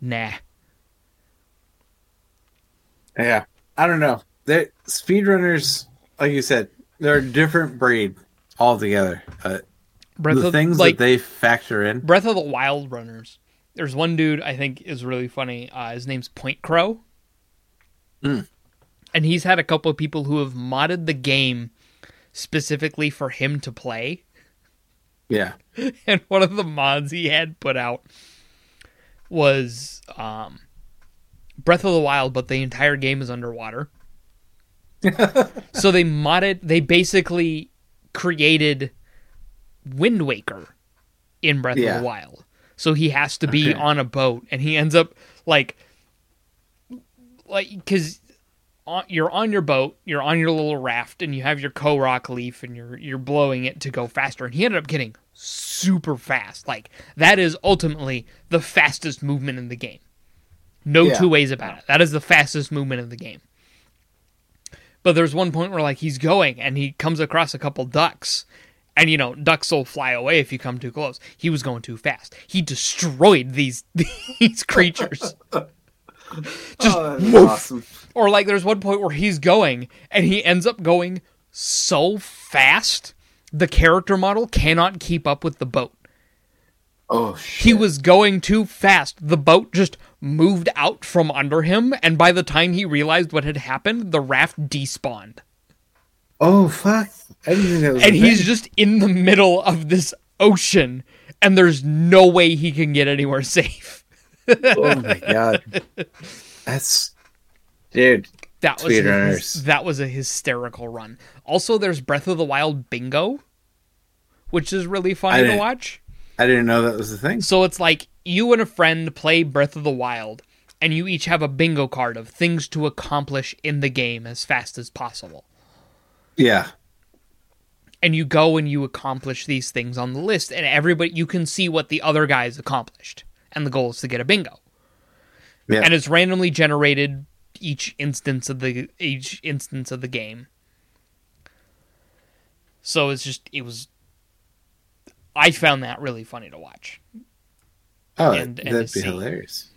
Speaker 2: nah.
Speaker 1: Yeah, I don't know. They speedrunners, like you said, they're a different breed altogether. Uh,
Speaker 2: Breath
Speaker 1: the
Speaker 2: of
Speaker 1: things
Speaker 2: like
Speaker 1: that they factor in.
Speaker 2: Breath of the Wild runners. There's one dude I think is really funny. Uh, his name's PointCrow,
Speaker 1: Mm.
Speaker 2: and he's had a couple of people who have modded the game specifically for him to play.
Speaker 1: Yeah,
Speaker 2: And one of the mods he had put out was um, Breath of the Wild, but the entire game is underwater. so they modded. They basically created Wind Waker in Breath of the Wild. So he has to be
Speaker 1: Okay.
Speaker 2: on a boat, and he ends up like, like because on, you're on your boat, you're on your little raft, and you have your Korok leaf, and you're you're blowing it to go faster. And he ended up getting super fast. Like that is ultimately the fastest movement in the game. No
Speaker 1: Yeah.
Speaker 2: two ways about it. That is the fastest movement in the game. But there's one point where like he's going and he comes across a couple ducks. And you know, ducks will fly away if you come too close. He was going too fast. He destroyed these these creatures. Just
Speaker 1: oh, awesome.
Speaker 2: Or like there's one point where he's going and he ends up going so fast the character model cannot keep up with the boat.
Speaker 1: Oh shit.
Speaker 2: He was going too fast. The boat just moved out from under him and by the time he realized what had happened, the raft despawned.
Speaker 1: Oh fuck! I didn't think that was.
Speaker 2: And he's just in the middle of this ocean and there's no way he can get anywhere safe.
Speaker 1: Oh my god. That's dude.
Speaker 2: That was his, that was a hysterical run. Also, there's Breath of the Wild Bingo, which is really
Speaker 1: I
Speaker 2: funny to watch.
Speaker 1: I didn't know that was a thing.
Speaker 2: So it's like you and a friend play Breath of the Wild, and you each have a bingo card of things to accomplish in the game as fast as possible.
Speaker 1: Yeah.
Speaker 2: And you go and you accomplish these things on the list, and everybody you can see what the other guys accomplished, and the goal is to get a bingo.
Speaker 1: Yeah.
Speaker 2: and it's randomly generated each instance of the each instance of the game. So it's just it was. I found that really funny to watch
Speaker 1: oh,
Speaker 2: and-
Speaker 1: that'd be
Speaker 2: see.
Speaker 1: hilarious.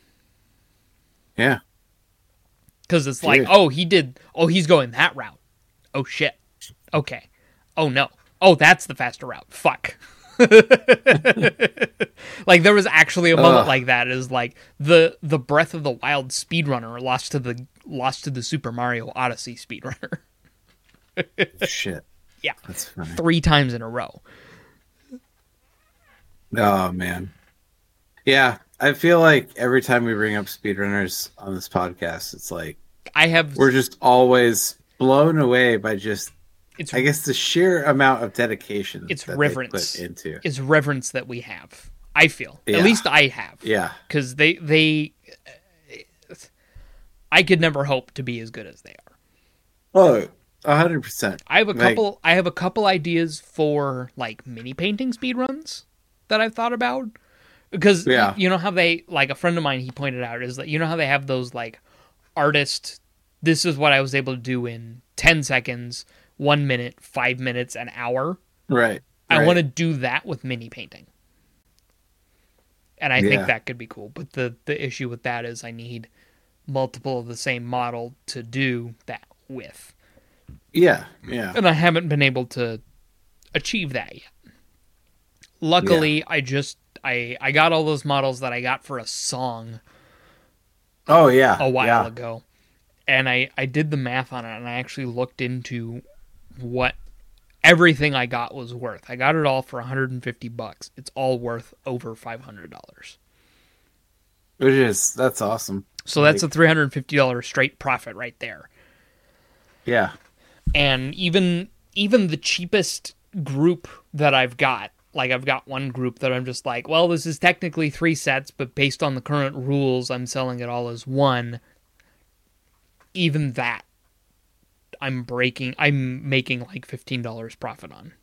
Speaker 1: Yeah.
Speaker 2: because it's like, oh, he did, oh, he's going that route. Oh shit. Okay. Oh no. Oh, that's the faster route. Fuck. like there was actually a moment
Speaker 1: Ugh.
Speaker 2: like that is like the the Breath of the Wild speedrunner lost to the lost to the Super Mario Odyssey speedrunner
Speaker 1: Shit.
Speaker 2: Yeah.
Speaker 1: That's funny.
Speaker 2: three times in a row.
Speaker 1: Oh man. Yeah, I feel like every time we bring up speedrunners on this podcast, it's like
Speaker 2: I have
Speaker 1: we're just always blown away by just
Speaker 2: it's
Speaker 1: I guess the sheer amount of dedication
Speaker 2: It's
Speaker 1: that they
Speaker 2: reverence.
Speaker 1: put into.
Speaker 2: it's reverence that we have. I feel
Speaker 1: Yeah.
Speaker 2: at least I have.
Speaker 1: Yeah.
Speaker 2: because they they I could never hope to be as good as they are.
Speaker 1: Oh, a hundred percent.
Speaker 2: I have a
Speaker 1: Like-
Speaker 2: couple I have a couple ideas for like mini painting speedruns that I've thought about. Because
Speaker 1: Yeah.
Speaker 2: you know how they like a friend of mine he pointed out is that you know how they have those like artist this is what I was able to do in 10 seconds, 1 minute, 5 minutes, an hour.
Speaker 1: Right.
Speaker 2: I
Speaker 1: right.
Speaker 2: want to do that with mini painting. And I
Speaker 1: Yeah.
Speaker 2: think that could be cool. But the the issue with that is I need multiple of the same model to do that with.
Speaker 1: Yeah. Yeah.
Speaker 2: And I haven't been able to achieve that yet. Luckily, I just I I got all those models that I got for a song
Speaker 1: Oh yeah.
Speaker 2: a while
Speaker 1: yeah.
Speaker 2: ago. And I I did the math on it and I actually looked into what everything I got was worth. I got it all for 150 bucks. It's all worth over $500.
Speaker 1: Which is that's awesome.
Speaker 2: So that's a $350 straight profit right there.
Speaker 1: Yeah.
Speaker 2: and even even the cheapest group that I've got, like I've got one group that I'm just like, well, this is technically three sets, but based on the current rules, I'm selling it all as one. Even that, I'm breaking. I'm making like fifteen dollars profit on,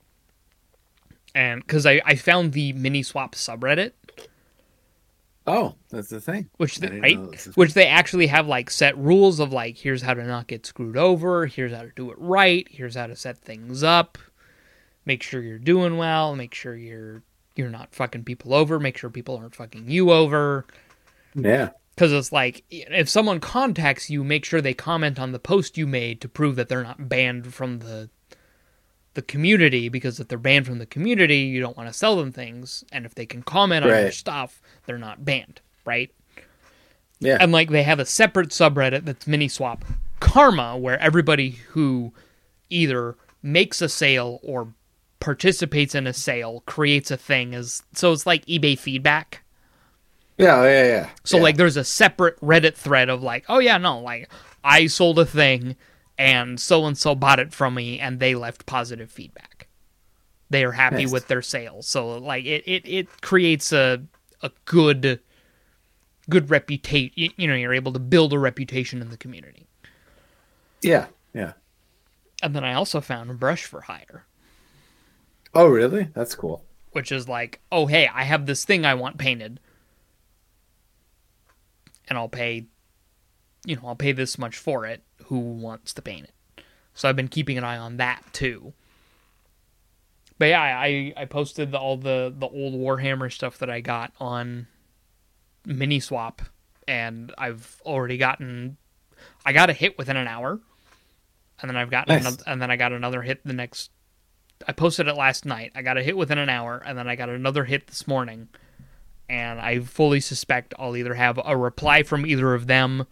Speaker 2: and because I I found the mini swap subreddit,
Speaker 1: Oh, that's the thing.
Speaker 2: which they, right,
Speaker 1: know that was a
Speaker 2: which they actually have like set rules of like here's how to not get screwed over, here's how to do it right, here's how to set things up, make sure you're doing well, make sure you're you're not fucking people over, make sure people aren't fucking you over.
Speaker 1: Yeah.
Speaker 2: Because it's like if someone contacts you, make sure they comment on the post you made to prove that they're not banned from the the community. Because if they're banned from the community, you don't want to sell them things, and if they can comment on your stuff, they're not banned, right?
Speaker 1: Yeah.
Speaker 2: and like they have a separate subreddit that's mini swap karma where everybody who either makes a sale or participates in a sale creates a thing as so it's like ebay feedback
Speaker 1: yeah. Oh, yeah. Yeah.
Speaker 2: so
Speaker 1: yeah.
Speaker 2: like there's a separate reddit thread of like oh yeah no like i sold a thing and so and so bought it from me and they left positive feedback they are happy
Speaker 1: Nice.
Speaker 2: with their sales so like it it, it creates a a good good reputation you know you're able to build a reputation in the community
Speaker 1: Yeah, yeah.
Speaker 2: And then I also found a brush for hire,
Speaker 1: Oh, really? That's cool.
Speaker 2: which is like, oh hey, I have this thing I want painted, and I'll pay, you know, I'll pay this much for it. Who wants to paint it? So I've been keeping an eye on that too. But yeah, I I posted the, all the the old Warhammer stuff that I got on Mini Swap, and I've already gotten. I got a hit within an hour, and then I've gotten
Speaker 1: Nice.
Speaker 2: another, and then I got another hit the next. I posted it last night. I got a hit within an hour, and then I got another hit this morning, and I fully suspect I'll either have a reply from either of them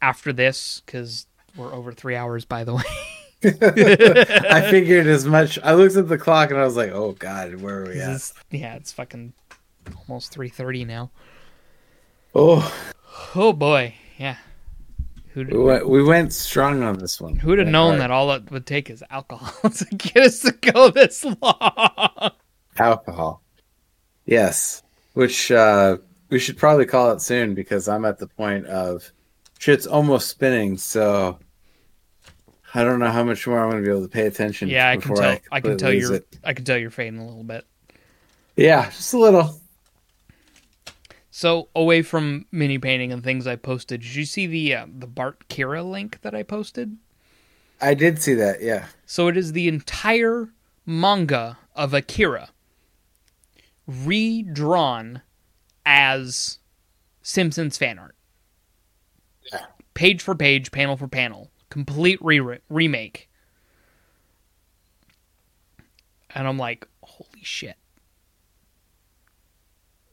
Speaker 2: after this because we're over three hours, by the way.
Speaker 1: I figured as much. I looked at the clock and I was like, "Oh God, where are we at?"
Speaker 2: It's- yeah, it's fucking almost three thirty now.
Speaker 1: Oh,
Speaker 2: Oh boy, yeah. Who'd,
Speaker 1: we went, we went strong on this one.
Speaker 2: who'd have known
Speaker 1: hard.
Speaker 2: that all it would take is alcohol to get us to go this long?
Speaker 1: alcohol? Yes, which uh, we should probably call it soon because I'm at the point of shit's almost spinning. So I don't know how much more I'm going to be able to pay attention.
Speaker 2: Yeah, I can tell. I, can tell you're.
Speaker 1: it.
Speaker 2: I can tell you're fading a little bit.
Speaker 1: Yeah, just a little.
Speaker 2: So away from mini painting and things I posted, did you see the uh, the Bartkira link that I posted?
Speaker 1: I did see that. Yeah.
Speaker 2: So it is the entire manga of Akira redrawn as Simpsons fan art.
Speaker 1: Yeah.
Speaker 2: Page for page, panel for panel, complete re- remake. And I'm like, holy shit,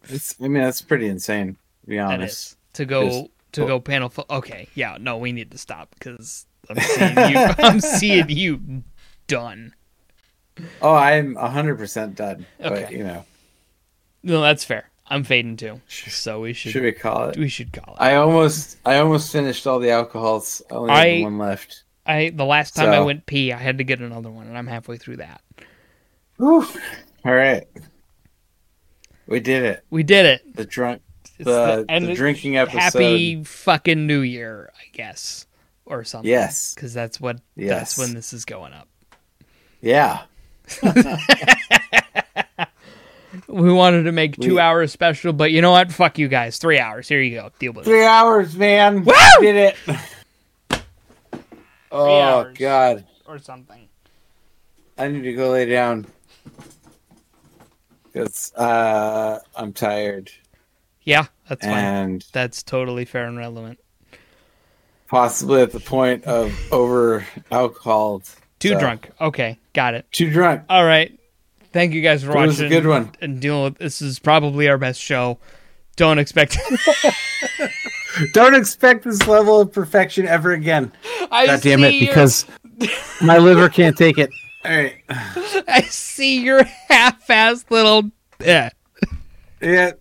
Speaker 1: It's, I mean, that's pretty insane. To be honest.
Speaker 2: to go
Speaker 1: Just-
Speaker 2: to go oh. panel. Fo- okay, yeah, no, we need to stop because I'm seeing you. I'm seeing you done.
Speaker 1: Oh, I'm hundred percent done. But you know,
Speaker 2: No, that's fair. I'm fading too, so we should,
Speaker 1: should we call it?
Speaker 2: we should call it.
Speaker 1: I almost, I almost finished all the alcohols. I only
Speaker 2: I-
Speaker 1: have one left.
Speaker 2: I the last time I
Speaker 1: So-
Speaker 2: went pee, I had to get another one, and I'm halfway through that.
Speaker 1: Whew. All right, we did it.
Speaker 2: We did it.
Speaker 1: The drunk,
Speaker 2: It's
Speaker 1: the, the drinking episode.
Speaker 2: Happy fucking New Year, I guess, or something.
Speaker 1: Yes.
Speaker 2: because that's what
Speaker 1: Yes.
Speaker 2: that's when this is going up.
Speaker 1: Yeah.
Speaker 2: We wanted to make two
Speaker 1: We-
Speaker 2: hours special, but you know what? Fuck you guys. Three hours. Here you go. Deal with it.
Speaker 1: Three hours, man.
Speaker 2: Woo!
Speaker 1: Did it. oh
Speaker 2: hours.
Speaker 1: God,
Speaker 2: Or something.
Speaker 1: I need to go lay down. Cause uh, I'm tired
Speaker 2: Yeah, that's fine.
Speaker 1: and
Speaker 2: That's totally fair and relevant.
Speaker 1: possibly at the point of over alcohol.
Speaker 2: Too
Speaker 1: So,
Speaker 2: drunk. Okay, got it.
Speaker 1: Too drunk.
Speaker 2: All right. Thank you guys for
Speaker 1: It
Speaker 2: watching.
Speaker 1: was a good one.
Speaker 2: And dealing with this is probably our best show. Don't expect.
Speaker 1: Don't expect this level of perfection ever again.
Speaker 2: I
Speaker 1: God damn it,
Speaker 2: your-
Speaker 1: because my liver can't take it. All right.
Speaker 2: I see your half-assed little. Yeah.
Speaker 1: Yeah.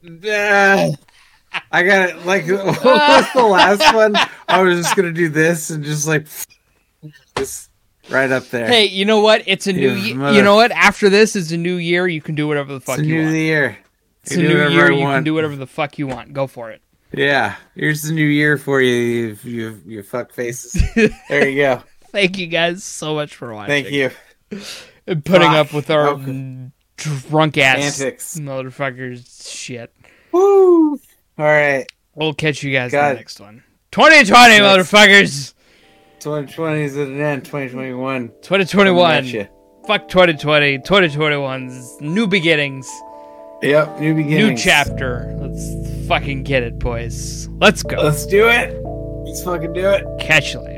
Speaker 1: uh, I got it. Like, what was the last one? I was just going to do this and just like, just right up there.
Speaker 2: Hey, you know what? It's a new.
Speaker 1: You
Speaker 2: Ye-
Speaker 1: mother-
Speaker 2: You know what? After this is a new year. You can do whatever the fuck
Speaker 1: it's a
Speaker 2: you
Speaker 1: new
Speaker 2: want.
Speaker 1: year.
Speaker 2: It's
Speaker 1: You
Speaker 2: a new year. You can do whatever the fuck you want. Go for it.
Speaker 1: Yeah. Here's the new year for you, you, you, you fuck faces. There you go.
Speaker 2: Thank you guys so much for watching.
Speaker 1: Thank you.
Speaker 2: And putting
Speaker 1: Fuck.
Speaker 2: up with our
Speaker 1: Okay.
Speaker 2: drunk ass
Speaker 1: Antics.
Speaker 2: motherfuckers shit.
Speaker 1: Woo. All right.
Speaker 2: We'll catch you guys in the next one. 2020,
Speaker 1: Yes.
Speaker 2: motherfuckers.
Speaker 1: 2020 is at an end. 2021.
Speaker 2: 2021.
Speaker 1: at ya.
Speaker 2: Fuck 2020. 2021's new beginnings.
Speaker 1: Yep. New beginnings.
Speaker 2: New chapter. Let's fucking get it, boys. Let's go.
Speaker 1: Let's do it. Let's fucking do it.
Speaker 2: Catch you later.